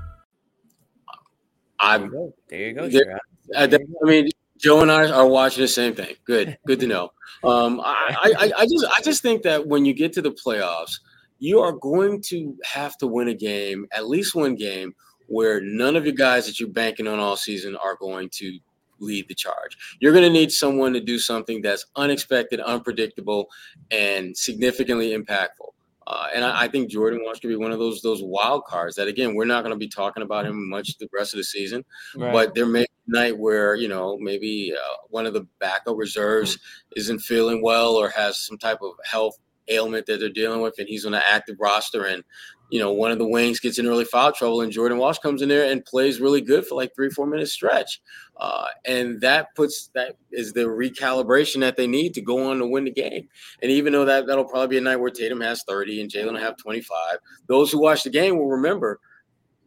I'm there. You go. There, I, I mean, Joe and I are watching the same thing. Good, good to know. Um, I, I, I just, I just think that when you get to the playoffs, you are going to have to win a game, at least one game, where none of your guys that you're banking on all season are going to lead the charge. You're going to need someone to do something that's unexpected, unpredictable, and significantly impactful. Uh, and I, I, think Jordan Walsh could be one of those those wild cards that again we're not going to be talking about him much the rest of the season, right. but there may be a night where you know maybe uh, one of the backup reserves isn't feeling well or has some type of health ailment that they're dealing with, and he's on an active roster, and you know, one of the wings gets in early foul trouble, and Jordan Walsh comes in there and plays really good for like three, four minutes stretch. Uh, and that puts that is the recalibration that they need to go on to win the game. And even though that that'll probably be a night where Tatum has 30 and Jaylen will have 25, those who watch the game will remember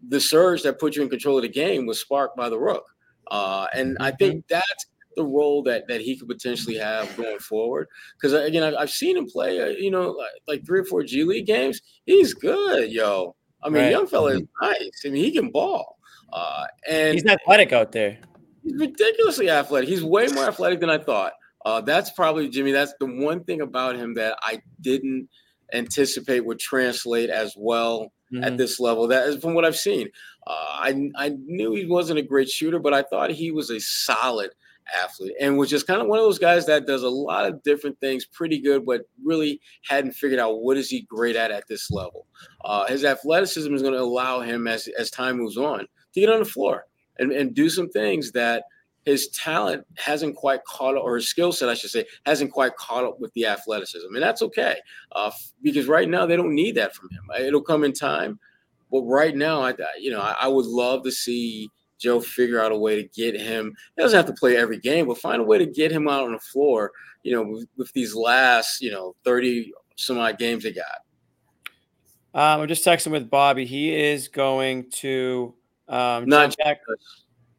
the surge that put you in control of the game was sparked by the rook. Uh, and I think mm-hmm. that's the role that that he could potentially have going forward. Because uh, again, I've, I've, seen him play, uh, you know, like, like, three or four G League games. He's good, yo. I mean, right. young fella is mm-hmm. nice. I mean, he can ball. Uh, and he's athletic out there. He's ridiculously athletic. He's way more athletic than I thought. Uh, that's probably Jimmy. That's the one thing about him that I didn't anticipate would translate as well mm-hmm. at this level. That is from what I've seen. Uh, I I knew he wasn't a great shooter, but I thought he was a solid athlete and was just kind of one of those guys that does a lot of different things pretty good, but really hadn't figured out what is he great at at this level. Uh, his athleticism is going to allow him as, as time moves on to get on the floor and, and do some things that his talent hasn't quite caught up, or his skill set, I should say, hasn't quite caught up with the athleticism. And that's okay uh, because right now they don't need that from him. It'll come in time. But right now, I, you know, I, I would love to see – Joe figure out a way to get him. He doesn't have to play every game, but find a way to get him out on the floor. You know, with, with these last you know thirty some odd games they got. Um, I'm just texting with Bobby. He is going to um, not jump back.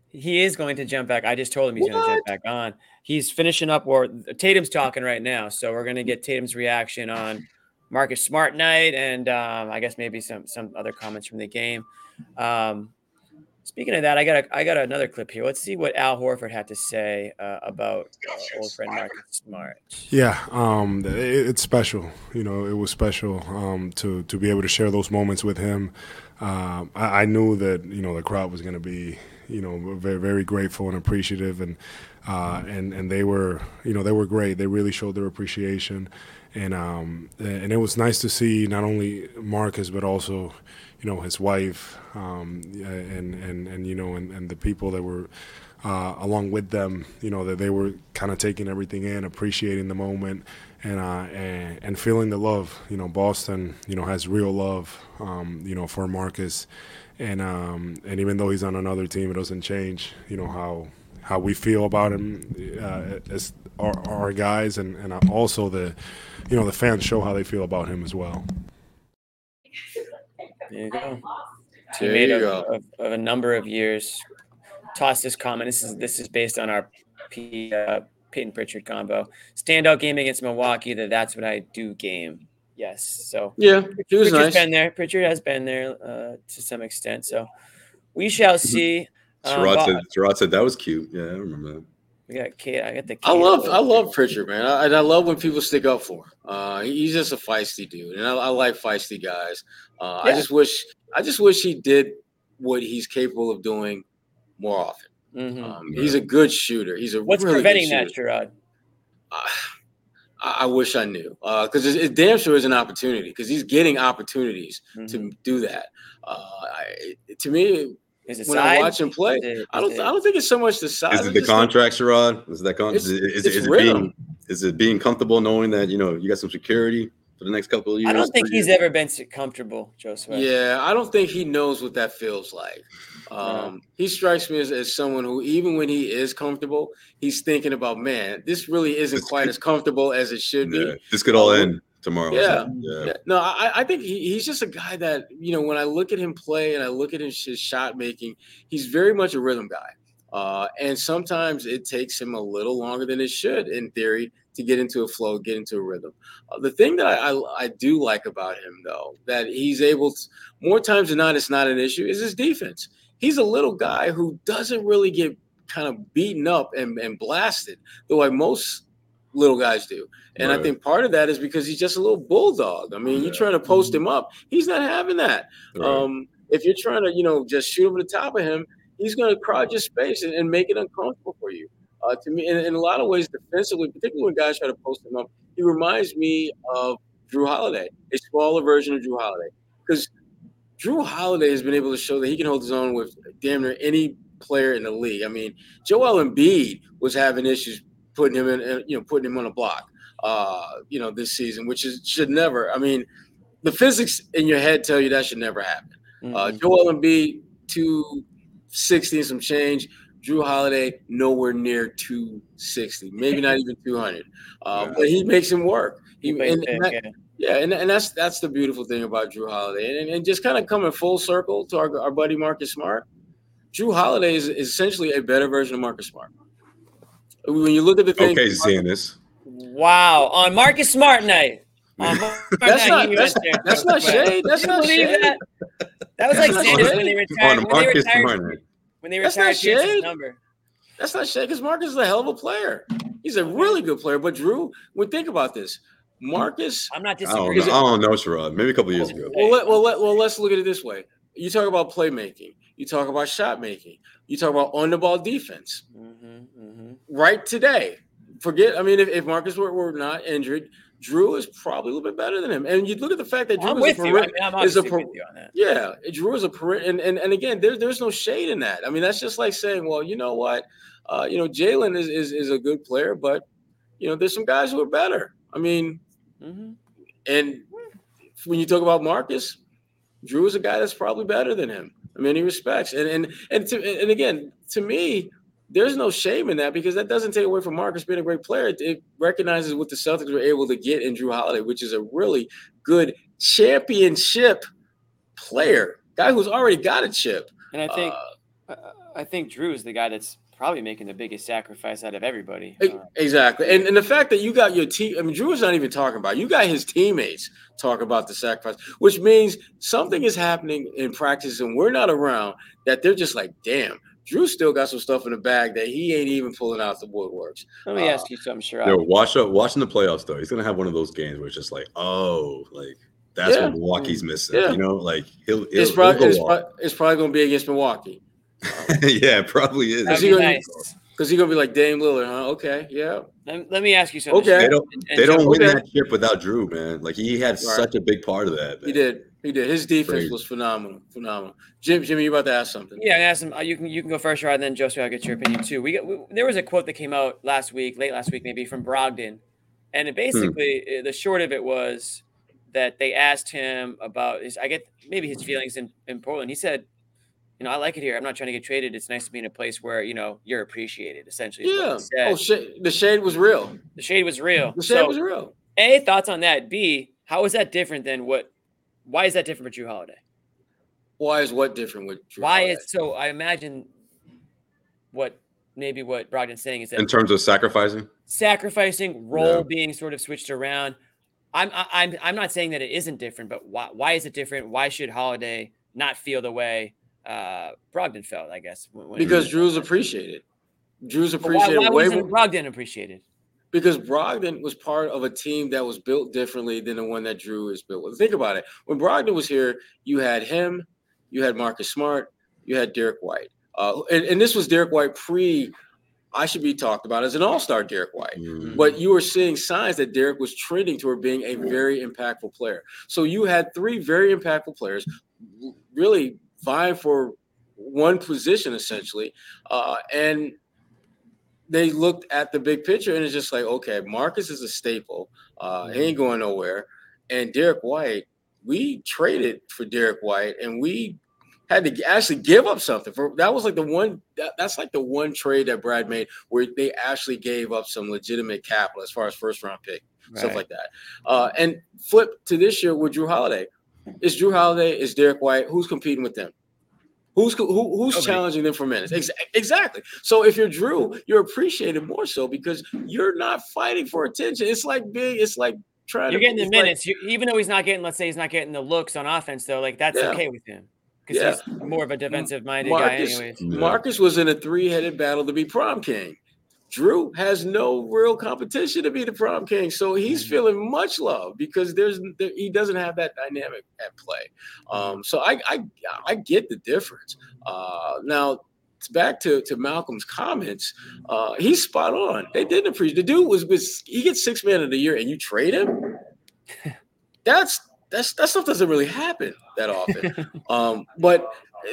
He is going to jump back. I just told him he's going to jump back on. He's finishing up, or Tatum's talking right now, so we're going to get Tatum's reaction on Marcus Smart night, and um, I guess maybe some some other comments from the game. Um, Speaking of that, I got a, I got another clip here. Let's see what Al Horford had to say uh, about uh, old friend Marcus Smart. Yeah, um, it, it's special. You know, it was special um, to to be able to share those moments with him. Uh, I, I, knew that you know the crowd was going to be you know very very grateful and appreciative, and uh, and and they were you know they were great. They really showed their appreciation, and um, and it was nice to see not only Marcus but also you know his wife um, and and and you know and, and the people that were uh, along with them you know that they were kind of taking everything in appreciating the moment and, uh, and and feeling the love you know Boston you know has real love um, you know for Marcus and um, and even though he's on another team it doesn't change you know how how we feel about him uh, as our, our guys and, and also the you know the fans show how they feel about him as well. There you go. Teammate you of, go. Of, of, a number of years. Toss this comment. This is this is based on our P, uh, Payton Pritchard combo. Standout game against Milwaukee. That that's what I do game. Yes. So yeah, he was Pritchard's nice. been there. Pritchard has been there uh, to some extent. So we shall mm-hmm. see. Um, Sherrod, said, Sherrod said that was cute. Yeah, I remember that. We got Kate. I got the. I love I love Pritchard, man, I, and I love when people stick up for him. Uh, he's just a feisty dude, and I, I like feisty guys. Uh, I just wish I just wish he did what he's capable of doing more often. Mhm. Um, he's a good shooter. He's a What's really preventing that. Sherrod? I, I wish I knew because it, it damn sure is an opportunity because he's getting opportunities to do that. Uh, I, to me, Is it when I watch him play, it- I don't it- I don't think it's so much the size. Is I it the just think- contract, Sherrod? Is that con- It's- is, it- is, it's it- is it being is it being comfortable knowing that you know you got some security for the next couple of years? I don't think he's years? ever been comfortable, Joseph. Yeah, I don't think he knows what that feels like. Um, He strikes me as, as someone who, even when he is comfortable, he's thinking about, man, this really isn't quite as comfortable as it should be. This could all Uh, end tomorrow. Yeah. yeah. No, I, I think he, he's just a guy that, you know, when I look at him play and I look at his, his shot making, he's very much a rhythm guy. Uh, and sometimes it takes him a little longer than it should, in theory, to get into a flow, get into a rhythm. Uh, the thing that I, I, I do like about him, though, that he's able to, more times than not, it's not an issue, is his defense. He's a little guy who doesn't really get kind of beaten up and, and blasted, the way most little guys do. And I think part of that is because he's just a little bulldog. I mean, you're trying to post him up, he's not having that. Right. Um, if you're trying to, you know, just shoot over the top of him, he's going to crowd your space and, and make it uncomfortable for you. Uh, to me, in, in a lot of ways, defensively, particularly when guys try to post him up, he reminds me of Jrue Holiday, a smaller version of Jrue Holiday. Because Jrue Holiday has been able to show that he can hold his own with damn near any player in the league. I mean, Joel Embiid was having issues putting him in, uh, you know, putting him on a block, uh, you know, this season, which is should never. I mean, the physics in your head tell you that should never happen. Uh, Joel Embiid, 260 and some change. Jrue Holiday, nowhere near 260, maybe not even 200. Uh, But he makes him work. He, plays and, and that- yeah. yeah, and, and that's that's the beautiful thing about Jrue Holiday. And, and just kind of coming full circle to our, our buddy Marcus Smart, Jrue Holiday is, is essentially a better version of Marcus Smart. When you look at the thing, Okay, seeing this. Wow, on Marcus Smart night. On That's not- that's- that's not shade. That's not shade. That? That was That's like not Sanders shade. when they retired. On When they Marcus retired, Smart. when they retired That's not shade. number. That's not shade because Marcus is a hell of a player. He's a really good player. But Jrue, when think about this, Marcus. I'm not I don't, know, I don't know, Sherrod. Maybe a couple years ago. Well, let, well, let, well, let's look at it this way. You talk about playmaking. You talk about shot making. You talk about on the ball defense. Mm-hmm, Right today, forget. I mean, if, if Marcus were, were not injured, Jrue is probably a little bit better than him. And you look at the fact that Jrue is a you. I mean, is a per- with you on that. yeah, Jrue is a peri- and, and and again, there, there's no shade in that. I mean, that's just like saying, well, you know what, uh, you know, Jalen is, is is a good player, but you know, there's some guys who are better. I mean, Mm-hmm. and when you talk about Marcus, Jrue is a guy that's probably better than him many respects. And and and to, and again, to me, there's no shame in that because that doesn't take away from Marcus being a great player. It, recognizes what the Celtics were able to get in Jrue Holiday, which is a really good championship player, guy who's already got a chip. And I think Uh, I think Jrue is the guy that's probably making the biggest sacrifice out of everybody. E- Exactly. And, and the fact that you got your team, I mean, Jrue is not even talking about, it. you got his teammates talk about the sacrifice, which means something is happening in practice and we're not around that they're just like, damn, Jrue still got some stuff in the bag that he ain't even pulling out the woodworks. Let me Uh, ask you something, Sherrod. Yo, watch up watching the playoffs though. He's gonna have one of those games where it's just like, oh, like that's Yeah. what Milwaukee's missing. Yeah. You know, like he'll, he'll, It's he'll go it's, off. it's probably going to be against Milwaukee. yeah, it probably is. Because he's going to be like Dame Lillard, huh? Okay, yeah. Let, let me ask you something. Okay. They don't And- and they don't Joe- win Okay. that chip without Jrue, man. Like he had such a big part of that. He did. He did. His defense Crazy. was phenomenal. Phenomenal. Jim, Jimmy, you about to ask something? Yeah, I'm gonna ask him. uh, You can you can go first, Rod, and then Josue, I'll get your opinion too. We got we, there was a quote that came out last week, late last week maybe, from Brogdon, and it basically uh, the short of it was that they asked him about his I get maybe his feelings in in Portland. He said, you know, I like it here. I'm not trying to get traded. It's nice to be in a place where you know you're appreciated. Essentially, Yeah. said. Oh, shade, the shade was real. The shade was real. The shade So, was real. A thoughts on that. B how is that different than what? Why is that different for Jrue Holiday? Why is what different with Jrue Why Holiday? is so? I imagine what maybe what Brogdon's saying is that In terms of sacrificing, sacrificing role Yeah. being sort of switched around. I'm I- I'm I'm not saying that it isn't different, but why why is it different? Why should Holiday not feel the way uh Brogdon felt? I guess when- when- because Jrue's appreciated. Jrue's But why, appreciated why way wasn't more Brogdon appreciated? because Brogdon was part of a team that was built differently than the one that Jrue is built with. Think about it. When Brogdon was here, you had him, you had Marcus Smart, you had Derrick White. Uh, and, and this was Derrick White pre I should be talked about as an all-star Derrick White. But you were seeing signs that Derrick was trending toward being a very impactful player. So you had three very impactful players really vying for one position essentially. Uh, and they looked at the big picture and it's just like, okay, Marcus is a staple. Uh, he ain't going nowhere. And Derrick White, we traded for Derrick White and we had to actually give up something for that was like the one that, that's like the one trade that Brad made where they actually gave up some legitimate capital as far as first round pick stuff like that. Uh, and flip to this year with Drew Holiday. Is Jrue Holiday is Derrick White? Who's competing with them? Who's who, who's Nobody. challenging them for minutes? Ex- exactly. So if you're Jrue, you're appreciated more so because you're not fighting for attention. It's like being it's like trying You're to getting the it's like- minutes, you, even though he's not getting. Let's say he's not getting the looks on offense, though. Like that's Yeah. okay with him because Yeah. he's more of a defensive-minded guy, Marcus, anyways. Marcus was in a three-headed battle to be prom king. Jrue has no real competition to be the prom king, so he's feeling much love because there's there, he doesn't have that dynamic at play. Um, so I, I I get the difference. Uh, now back to to Malcolm's comments. Uh, he's spot on. They didn't appreciate the dude was, was he gets six man of the year and you trade him. That's that's that stuff doesn't really happen that often. um, but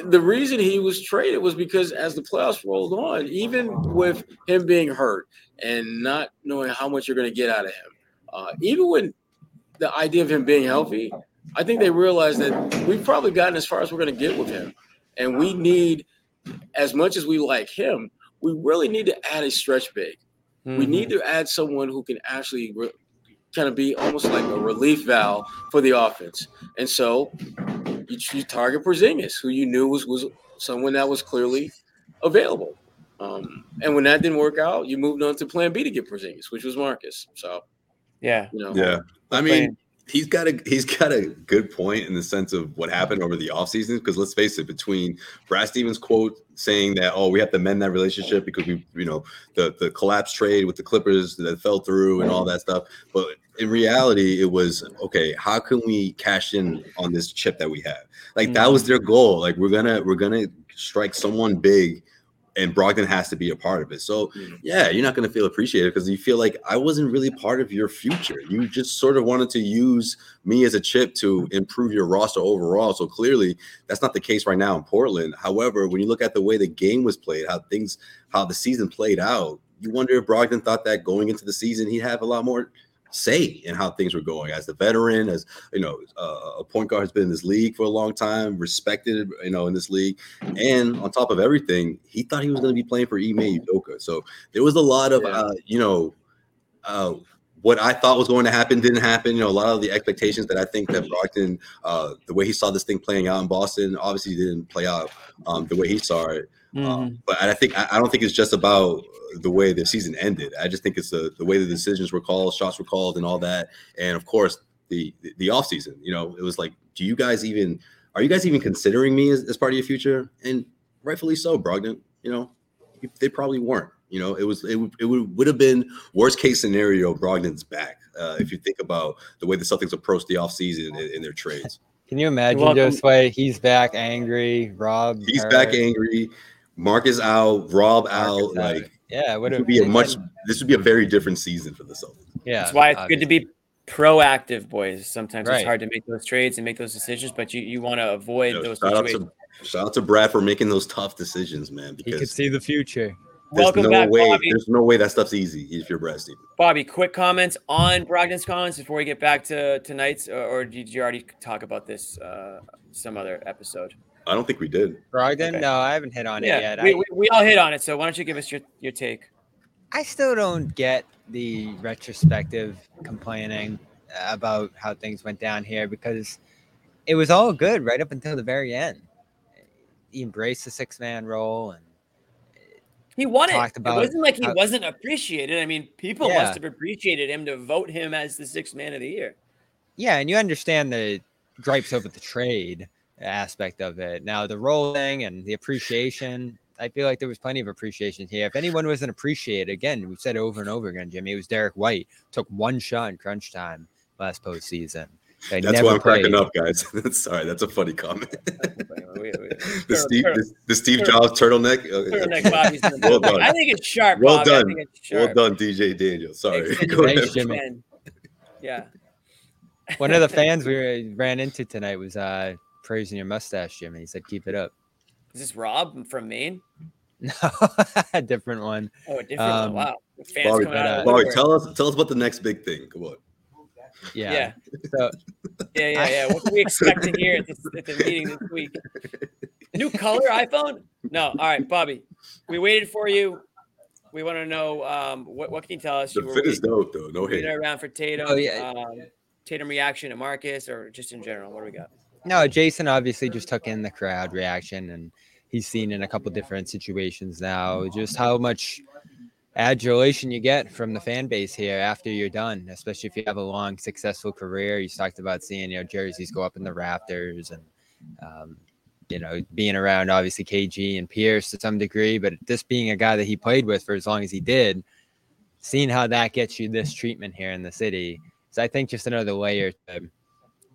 the reason he was traded was because as the playoffs rolled on, even with him being hurt and not knowing how much you're going to get out of him, uh, even when the idea of him being healthy, I think they realized that we've probably gotten as far as we're going to get with him, and we need, as much as we like him, we really need to add a stretch big. We need to add someone who can actually re- kind of be almost like a relief valve for the offense. And so you, you target Porzingis, who you knew was was someone that was clearly available. Um, and when that didn't work out, you moved on to Plan B to get Porzingis, which was Marcus. So yeah, you know, Yeah. I mean, plan. he's got a he's got a good point in the sense of what happened over the offseason. Because let's face it, between Brad Stevens' quote saying that, oh, we have to mend that relationship because we, you know, the the collapse trade with the Clippers that fell through and all that stuff. But in reality, it was okay, how can we cash in on this chip that we have? Like that was mm. their goal. Like we're gonna we're gonna strike someone big and Brogdon has to be a part of it. So mm. yeah, you're not going to feel appreciated because you feel like I wasn't really part of your future. You just sort of wanted to use me as a chip to improve your roster overall. So clearly, that's not the case right now in Portland. However, when you look at the way the game was played, how things, how the season played out, you wonder if Brogdon thought that going into the season he'd have a lot more say in how things were going. As the veteran as you know uh, a point guard has been in this league for a long time respected you know in this league. And on top of everything he thought he was going to be playing for Ime Udoka. So there was a lot of uh, you know uh, what I thought was going to happen didn't happen. You know, a lot of the expectations that I think that Brogdon, uh, the way he saw this thing playing out in Boston, obviously didn't play out um, the way he saw it. Um, but I think I don't think it's just about the way the season ended. I just think it's the the way the decisions were called, shots were called, and all that. And of course, the the, the off season. You know, it was like, do you guys even are you guys even considering me as, as part of your future? And rightfully so, Brogdon. You know, they probably weren't. You know, it was it, would- it would would have been worst case scenario. Brogdon's back. Uh, if you think about the way the Celtics approached the offseason in, in their trades, Can you imagine welcome. Josue? He's back angry. Rob. he's hurt. back angry. Mark is out. Rob out. out. Like Yeah, it would this have would be a much. This would be a very different season for the Celtics. Yeah, That's why it's good to be proactive, boys. Sometimes Right. it's hard to make those trades and make those decisions, but you, you want to avoid You know, those shout out to shout out to Brad for making those tough decisions, man. Because He could see the future. there's Welcome no back, way. Bobby. There's no way that stuff's easy if you're Brad Stevens. Bobby, quick comments on Brogdon's comments before we get back to tonight's, or, or did you already talk about this uh, some other episode? I don't think we did. Brogdon? Okay. No, I haven't hit on it yet. we, I, we, we all hit on it. So why don't you give us your, your take? I still don't get the retrospective complaining about how things went down here because it was all good right up until the very end. He embraced the six man role and He won it. Talked It about wasn't like he how- wasn't appreciated. I mean, people Yeah. must have appreciated him to vote him as the sixth man of the year. yeah, and you understand the gripes over the trade aspect of it. Now the rolling and the appreciation, I feel like there was plenty of appreciation here. If anyone wasn't appreciated, again, we've said it over and over again, Jimmy, it was Derrick White. Took one shot in crunch time last postseason. They That's never why I'm cracking up, guys. Sorry, that's a funny comment. the Steve, the, the Steve Jobs turtleneck. Turtleneck Bobby's well done. I think it's sharp, Well Bobby. I done. think it's Well done, DJ Daniel. Sorry. Thanks, Go ahead. Jimmy. Yeah. One of the fans we ran into tonight was uh, praising your mustache, Jimmy. He said, "Keep it up." Is this Rob from Maine? No, a different one. Oh, a different Um, one. Wow. Fans Bobby, coming out Bobby, tell us tell us about the next big thing. Come on. Yeah. Yeah. So Yeah, yeah, yeah. What can we expect to hear at, this, at the meeting this week? New color iPhone? No. All right, Bobby. We waited for you. We want to know um, what what can you tell us? The You were fit is dope though. No waiting hate. around for Tatum. Oh, yeah. Um, Tatum reaction to Marcus, or just in general. What do we got? No, Jason obviously just took in the crowd reaction, and he's seen in a couple different situations now just how much adulation you get from the fan base here after you're done, especially if you have a long, successful career. You talked about seeing you know jerseys go up in the rafters and um, you know being around obviously KG and Pierce to some degree, but this being a guy that he played with for as long as he did, seeing how that gets you this treatment here in the city. So I think just another layer to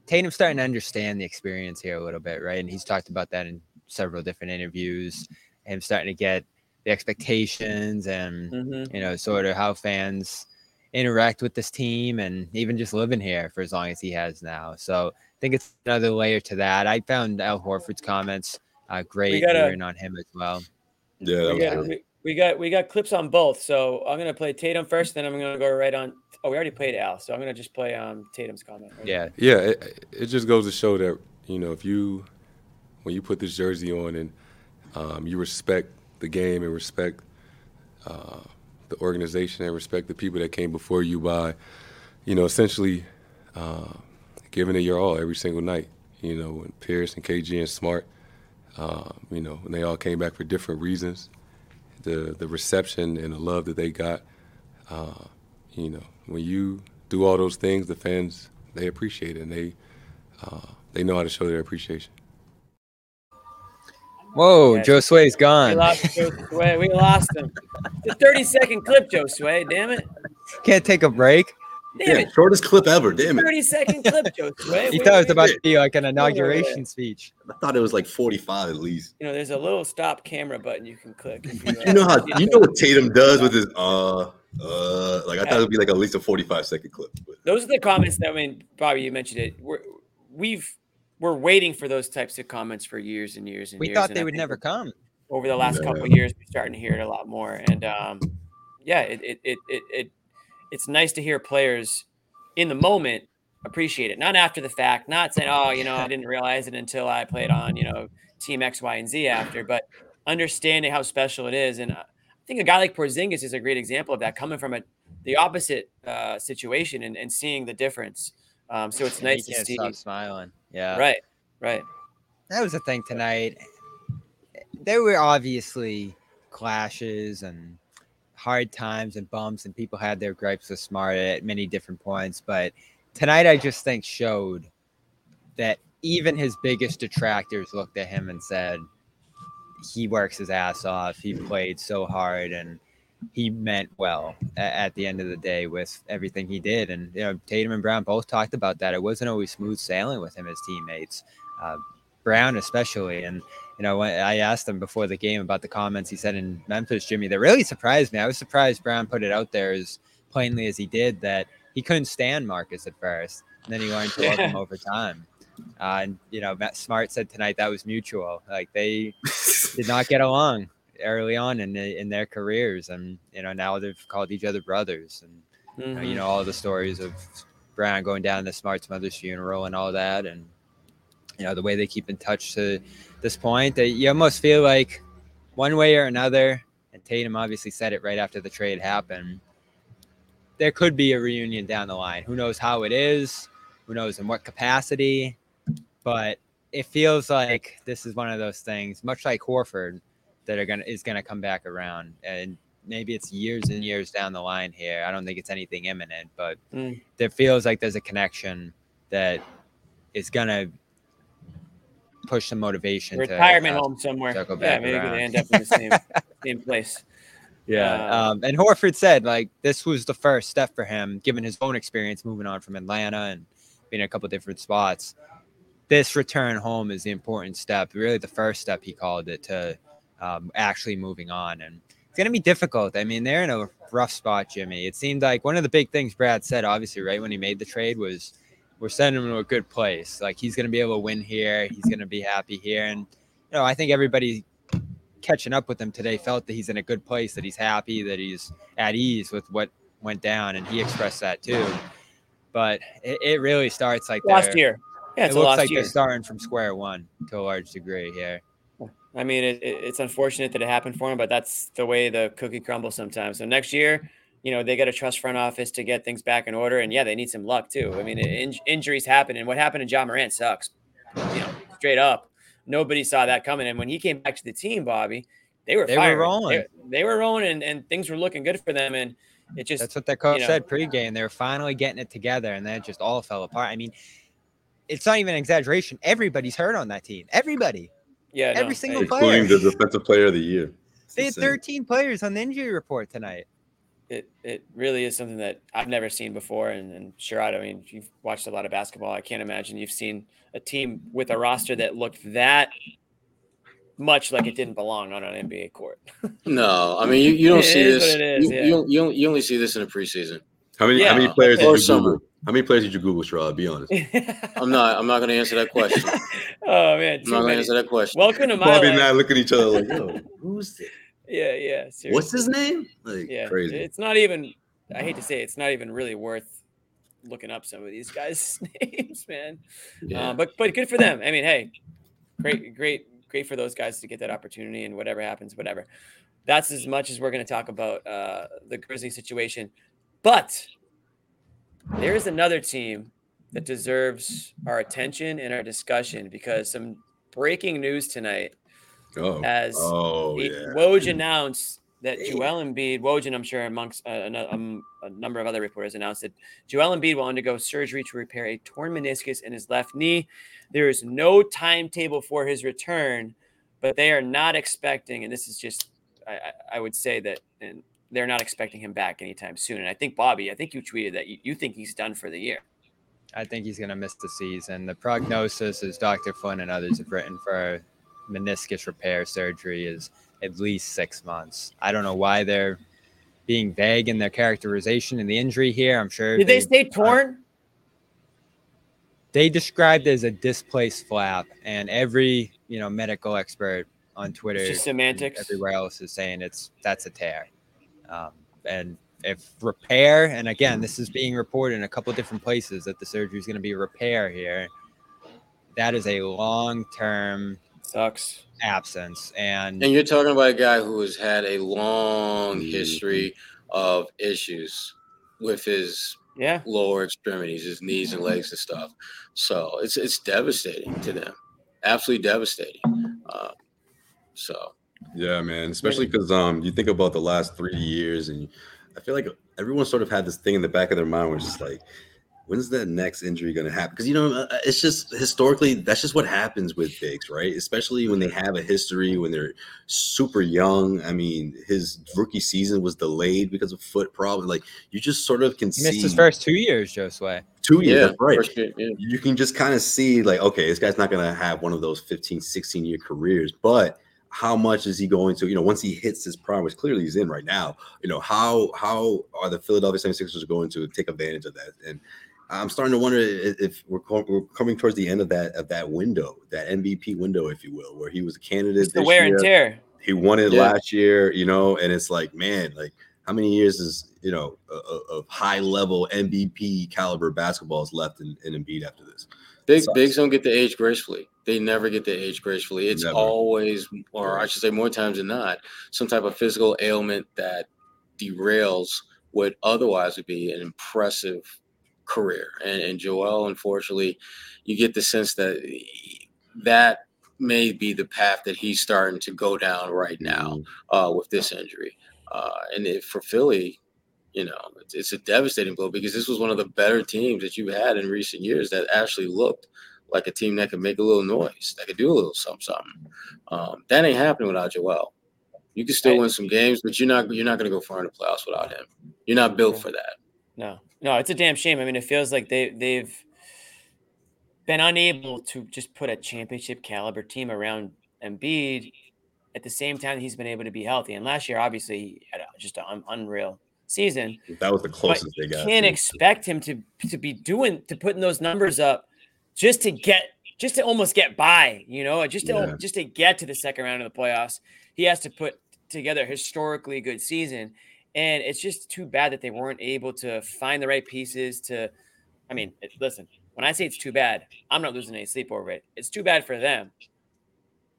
Tatum's starting to understand the experience here a little bit, right? And he's talked about that in several different interviews. Him starting to get the expectations and Mhm. you know sort of how fans interact with this team and even just living here for as long as he has now. So I think it's another layer to that. I found Al Horford's comments uh, great. gotta- hearing on him as well. Yeah, that We got, we, we got we got clips on both. So I'm gonna play Tatum first, then I'm gonna go right on. Oh, we already played Al, so I'm gonna just play um Tatum's comment. right Yeah. Yeah, it, it just goes to show that you know if you when you put this jersey on and um, you respect the game and respect uh, the organization and respect the people that came before you by you know essentially uh, giving it your all every single night. You know, when Pierce and KG and Smart, uh, you know, when they all came back for different reasons, the the reception and the love that they got, uh, you know, when you do all those things, the fans they appreciate it and they uh, they know how to show their appreciation. Whoa, Yeah. Josue's We gone. We lost Joe Sway. We lost him. It's a 30 second clip, Josue. Damn it. Can't take a break. Damn Yeah, it. shortest clip ever. Damn it. 30 second clip, Joe Sway. He We- thought it was we- about to be like an wait, wait. inauguration speech. I thought it was like 45 at least. You know, there's a little stop camera button you can click. If you, You know how uh, you know what Tatum does with his uh uh like I thought it would be like at least a 45 second clip. But those are the comments that I mean, Bobby, you mentioned it. We're we've we're waiting for those types of comments for years and years and We years. thought and they I would never come. over the last couple of years. We're starting to hear it a lot more, and um, yeah, it it, it it it it's nice to hear players in the moment appreciate it, not after the fact, not saying, "Oh, you know, I didn't realize it until I played on you know Team X, Y, and Z after," but understanding how special it is, and uh, I think a guy like Porzingis is a great example of that, coming from a the opposite uh, situation and, and seeing the difference. Um, so it's And nice he to can't see. stop smiling. Yeah. Right, right. That was the thing tonight. There were obviously clashes and hard times and bumps, and people had their gripes with Smart at many different points. But tonight, I just think showed that even his biggest detractors looked at him and said, he works his ass off. He played so hard and he meant well at the end of the day with everything he did. And you know, Tatum and Brown both talked about that. It wasn't always smooth sailing with him as teammates, uh, Brown especially. And you know, when I asked him before the game about the comments he said in Memphis, Jimmy, that really surprised me. I was surprised Brown put it out there as plainly as he did that he couldn't stand Marcus at first, and then he learned to love him over time. Uh, and you know, Matt Smart said tonight that was mutual. Like they did not get along early on in the, in their careers, and you know now they've called each other brothers, and you, know, you Mhm. know all the stories of Brown going down to Smart's mother's funeral and all that, and you know the way they keep in touch to this point. That you almost feel like one way or another, and Tatum obviously said it right after the trade happened. There could be a reunion down the line. Who knows how it is? Who knows in what capacity? But it feels like this is one of those things, much like Horford, that are gonna is gonna come back around, and maybe it's years and years down the line here. I don't think it's anything imminent, but Mm. there feels like there's a connection that is gonna push some motivation. Retirement to, uh, home somewhere. circle Yeah, back maybe around. they end up in the same same place. Yeah. Uh, um, and Horford said like this was the first step for him, given his own experience moving on from Atlanta and being in a couple different spots. This return home is the important step, really the first step he called it to um, actually moving on. And it's going to be difficult. I mean, they're in a rough spot, Jimmy. It seemed like one of the big things Brad said, obviously, right when he made the trade was we're sending him to a good place. Like he's going to be able to win here. He's going to be happy here. And, you know, I think everybody catching up with him today felt that he's in a good place, that he's happy, that he's at ease with what went down. And he expressed that too. But it, it really starts like Last year. Yeah, it's it looks like year. they're starting from square one to a large degree here. I mean, it, it- it's unfortunate that it happened for him, but that's the way the cookie crumbles sometimes. So next year, you know, they got to trust front office to get things back in order, and yeah, they need some luck too. I mean, in, injuries happen, and what happened to Ja Morant sucks. You know, straight up, nobody saw that coming. And when he came back to the team, Bobby, they were They were rolling. They, they were rolling, and, and things were looking good for them. And it just That's what their coach you know, said pregame. They were finally getting it together, and then it just all fell apart. I mean, it's not even an exaggeration. Everybody's hurt on that team. Everybody. Yeah, every no, single including player. the defensive player of the year. They had 13 players on the injury report tonight. it it really is something that I've never seen before. And, and sure, I mean, you've watched a lot of basketball. I can't imagine you've seen a team with a roster that looked that much like it didn't belong on an NBA court. No, I mean you, you don't It see this. what it is, you, yeah. you, don't- you, don't- you only see this in the preseason. How many Yeah. how many players Or did you summer. Google? How many players did you Google, Sherrod? Be honest. I'm not. I'm not going to answer that question. oh man, I'm not going to answer that question. Welcome to my Bobby life. and I look at each other like, yo, who's it? Yeah, yeah. Seriously. What's his name? Like Yeah, crazy. it's not even. I hate to say, it, it's not even really worth looking up some of these guys' names, man. Yeah. Uh, but but good for them. I mean, hey, great, great, great for those guys to get that opportunity, and whatever happens, whatever. That's as much as we're going to talk about uh, the Grizzly situation. But there is another team that deserves our attention and our discussion because some breaking news tonight Oh, as oh yeah. Woj announced that Joel Embiid, Woj, and I'm sure amongst uh, a, um, a number of other reporters announced that Joel Embiid will undergo surgery to repair a torn meniscus in his left knee. There is no timetable for his return, but they are not expecting, and this is just, I, I- I would say that, and they're not expecting him back anytime soon. And I think Bobby, I think you tweeted that you, you think he's done for the year. I think he's going to miss the season. The prognosis, as Dr. Flynn and others have written for meniscus repair surgery, is at least six months. I don't know why they're being vague in their characterization of the injury here. I'm sure Did they say torn? they described it as a displaced flap, and every you know medical expert on Twitter, just semantics. everywhere else is saying it's that's a tear. Um, and if repair, and again, this is being reported in a couple different places that the surgery is going to be repair here. That is a long-term sucks absence, and And you're talking about a guy who has had a long Mm-hmm. history of issues with his yeah lower extremities, his knees and legs and stuff. So it's it's devastating to them, absolutely devastating. Uh, so Yeah, man. Especially because um, you think about the last three years, and I feel like everyone sort of had this thing in the back of their mind where it's just like, when's that next injury going to happen? Because you know, uh, it's just historically that's just what happens with bigs, right? Especially when they have a history when they're super young. I mean, his rookie season was delayed because of foot problems. Like you just sort of can he see missed his first two years, Josue. two years Yeah, right first year, yeah. you can just kind of see like okay this guy's not going to have one of those 15 16 year careers but how much is he going to you know once he hits his prime which clearly he's in right now you know how how are the philadelphia 76ers going to take advantage of that and i'm starting to wonder if we're, co- we're coming towards the end of that of that window that mvp window if you will where he was a candidate It's the this wear and tear. he won it Yeah. last year you know and it's like man like how many years is you know o- o- of high level MVP caliber basketball is left in, in Embiid after this? Big bigs don't get to age gracefully. They never get to age gracefully. It's Never. always, or I should say, more times than not, some type of physical ailment that derails what otherwise would be an impressive career. And, and Joel, unfortunately, you get the sense that that may be the path that he's starting to go down right now uh, with this injury. Uh, and if, for Philly, you know, it's, it's a devastating blow because this was one of the better teams that you had in recent years that actually looked like a team that could make a little noise, that could do a little something, something. Um, that ain't happening without Joel. You can still win some games, but you're not you're not going to go far in the playoffs without him. You're not built for that. No, no, it's a damn shame. I mean, it feels like they they've been unable to just put a championship caliber team around Embiid at the same time he's been able to be healthy. And last year, obviously, he had just an unreal season. That was the closest they got. Can't expect him to to be doing to putting those numbers up just to get just to almost get by, you know, just to Yeah. just to get to the second round of the playoffs. He has to put together a historically good season. And it's just too bad that they weren't able to find the right pieces to I mean, listen, when I say it's too bad, I'm not losing any sleep over it. It's too bad for them.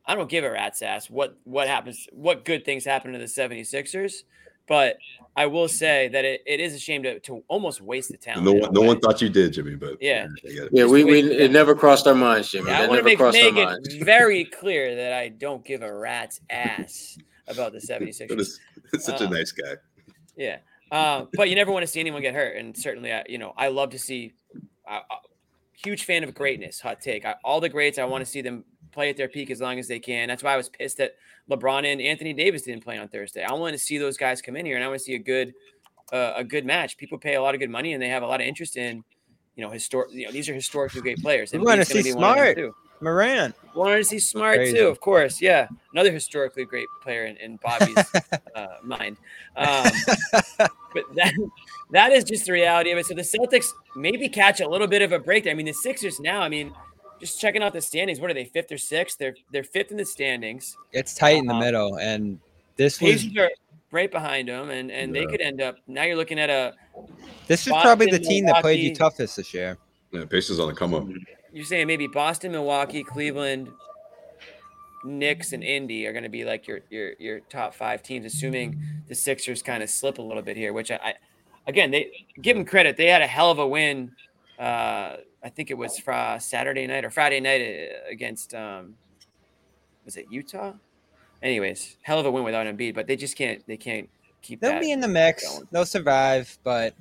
I don't give a rat's ass what what happens, what good things happen to the 76ers. But I will say that it, it is a shame to, to almost waste the talent. No one, no way. one thought you did, Jimmy. But Yeah. I it. Yeah, we, we it never crossed our minds, Jimmy. Yeah, I want to make, crossed make it very clear that I don't give a rat's ass about the 76ers. That is- It's such a Uh, nice guy. Yeah. Uh, but you never want to see anyone get hurt. And certainly, I, you know, I love to see, uh, uh, huge fan of greatness, hot take. I, all the greats, I want to see them play at their peak as long as they can. That's why I was pissed that LeBron and Anthony Davis didn't play on Thursday. I want to see those guys come in here and I want to see a good, uh, a good match. People pay a lot of good money and they have a lot of interest in, you know, historic, you know, these are historically great players. We want to see be one of them Smart, too. Morant. Wanted to see Smart Crazy. too, of course. Yeah, another historically great player in, in Bobby's uh, mind. Um, but that that is just the reality of it. So the Celtics maybe catch a little bit of a break there. I mean, the Sixers now. I mean, just checking out the standings. What are they? Fifth or sixth? They're they're fifth in the standings. It's tight in the Um, middle, and this was Pacers are right behind them, and and they could end up. Now you're looking at a. this is probably the Boston, team that played you Milwaukee- toughest this year. Yeah, Pacers on the come up. You're saying maybe Boston, Milwaukee, Cleveland, Knicks, and Indy are going to be like your your your top five teams, assuming the Sixers kind of slip a little bit here. Which I, I again, they give them credit. They had a hell of a win. Uh, I think it was Fri Saturday night or Friday night uh, against um, was it Utah? Anyways, hell of a win without Embiid, but they just can't they can't keep They'll be in the mix. going. They'll survive, but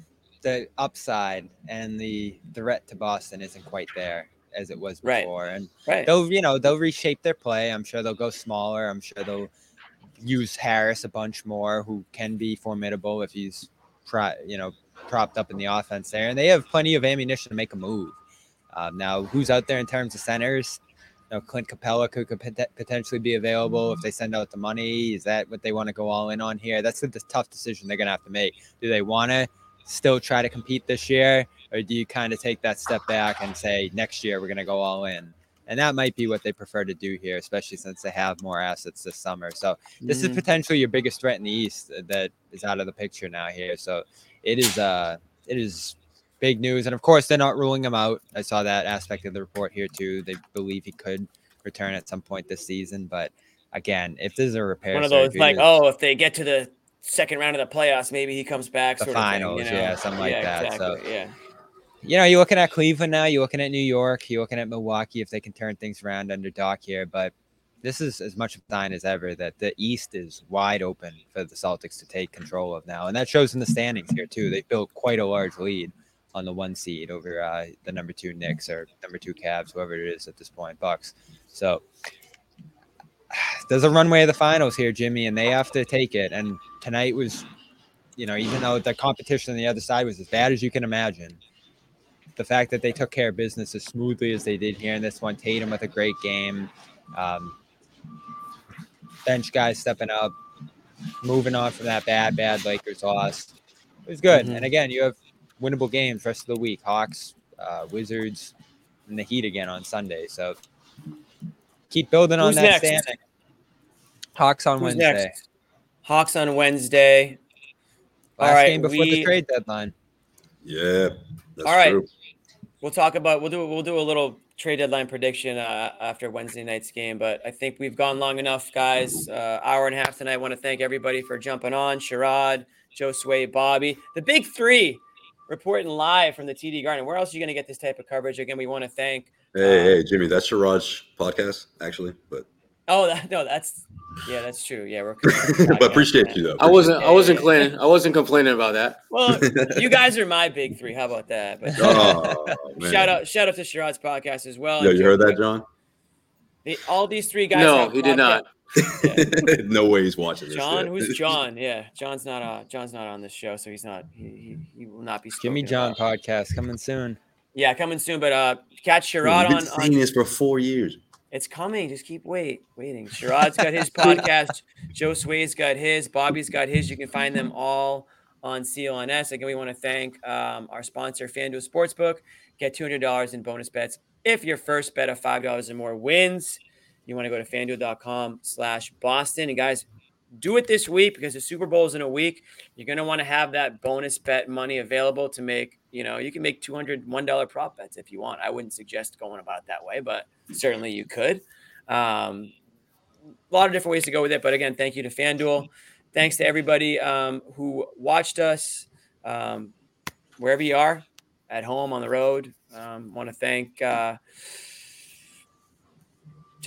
the upside and the threat to Boston isn't quite there as it was Right. before. And Right. they'll, you know, they'll reshape their play. I'm sure they'll go smaller. I'm sure they'll use Harris a bunch more, who can be formidable if he's, pro, you know, propped up in the offense there. And they have plenty of ammunition to make a move. Um, now, who's out there in terms of centers? You know, Clint Capela could, could pot- potentially be available if they send out the money. Is that what they want to go all in on here? That's the, the tough decision they're going to have to make. Do they want to still try to compete this year, or do you kind of take that step back and say next year we're going to go all in? And that might be what they prefer to do here, especially since they have more assets this summer. So this is Mhm. potentially your biggest threat in the East that is out of the picture now here. So it is uh it is big news, and of course they're not ruling him out. I saw that aspect of the report here too. They believe he could return at some point this season, but again, if there's a repair, One of those surgery, like, oh, if they get to the second round of the playoffs, maybe he comes back. The sort of thing, finals, you know? yeah, something like Yeah, that, so- yeah. you know, you're looking at Cleveland now, you're looking at New York, you're looking at Milwaukee if they can turn things around under Doc here. But this is as much of a sign as ever that the East is wide open for the Celtics to take control of now. And that shows in the standings here, too. They built quite a large lead on the one seed over uh, the number two Knicks or number two Cavs, whoever it is at this point, Bucks. So there's a runway of the finals here, Jimmy, and they have to take it. And tonight was, you know, even though the competition on the other side was as bad as you can imagine, the fact that they took care of business as smoothly as they did here in this one, Tatum with a great game, um, bench guys stepping up, moving on from that bad, bad Lakers loss. It was good. Mhm. And again, you have winnable games rest of the week: Hawks, uh, Wizards, and the Heat again on Sunday. So keep building on Who's that next? standing. Hawks on Who's Wednesday. next? Hawks on Wednesday. Last All right, game before the trade deadline. Yeah. That's All right. true. We'll talk about we'll do we'll do a little trade deadline prediction uh, after Wednesday night's game, but I think we've gone long enough, guys. Uh, hour and a half tonight. I want to thank everybody for jumping on. Sherrod, Josue, Bobby, the big three, reporting live from the TD Garden. Where else are you going to get this type of coverage? Again, we want to thank. Hey, hey, um, Jimmy, that's Sherrod's podcast, actually. But Oh that, no, that's Yeah, that's true. Yeah, we're. but appreciate you though. I wasn't. I wasn't Yeah, complaining. I wasn't complaining about that. Well, you guys are my big three. How about that? But Oh, shout out, shout out to Sherrod's podcast as well. Yo, And you heard that, John? The- all these three guys. No, have he did podca- not. no way he's watching this. John, who's John? Yeah, John's not. Uh, John's not on this show, so he's not. He, he, he will not be. Jimmy spoken John about. podcast coming soon. Yeah, coming soon. But uh, catch Dude, Sherrod We've been on, saying on this for four years. It's coming. Just keep wait, waiting. Sherrod's got his podcast. Josue's got his. Bobby's got his. You can find them all on CLNS. Again, we want to thank um, our sponsor, FanDuel Sportsbook. Get $200 in bonus bets if your first bet of $5 or more wins. You want to go to fanduel.com slash Boston. And guys, do it this week because the Super Bowl is in a week. You're going to want to have that bonus bet money available to make, you know, you can make $201 prop bets if you want. I wouldn't suggest going about it that way, but certainly you could. Um, a lot of different ways to go with it. But again, thank you to FanDuel. Thanks to everybody um, who watched us um, wherever you are, at home, on the road. Um, want to thank. Uh,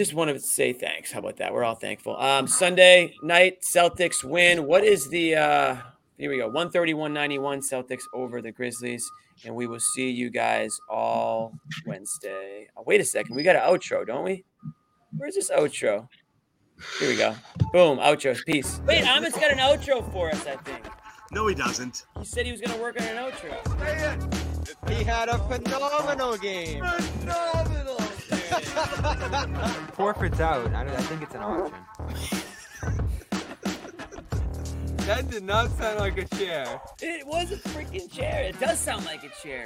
just want to say thanks. How about that? We're all thankful. Um, Sunday night, Celtics win. What is the? Uh, here we go. 131 91 Celtics over the Grizzlies. And we will see you guys all Wednesday. Oh, wait a second. We got an outro, don't we? Where's this outro? Here we go. Boom. Outro. Peace. Wait, Amit's got an outro for us, I think. No, he doesn't. He said he was going to work on an outro. He had a phenomenal game. Phenomenal. Forfeit's out. I, I think it's an option. that did not sound like a chair. It was a freaking chair. It does sound like a chair.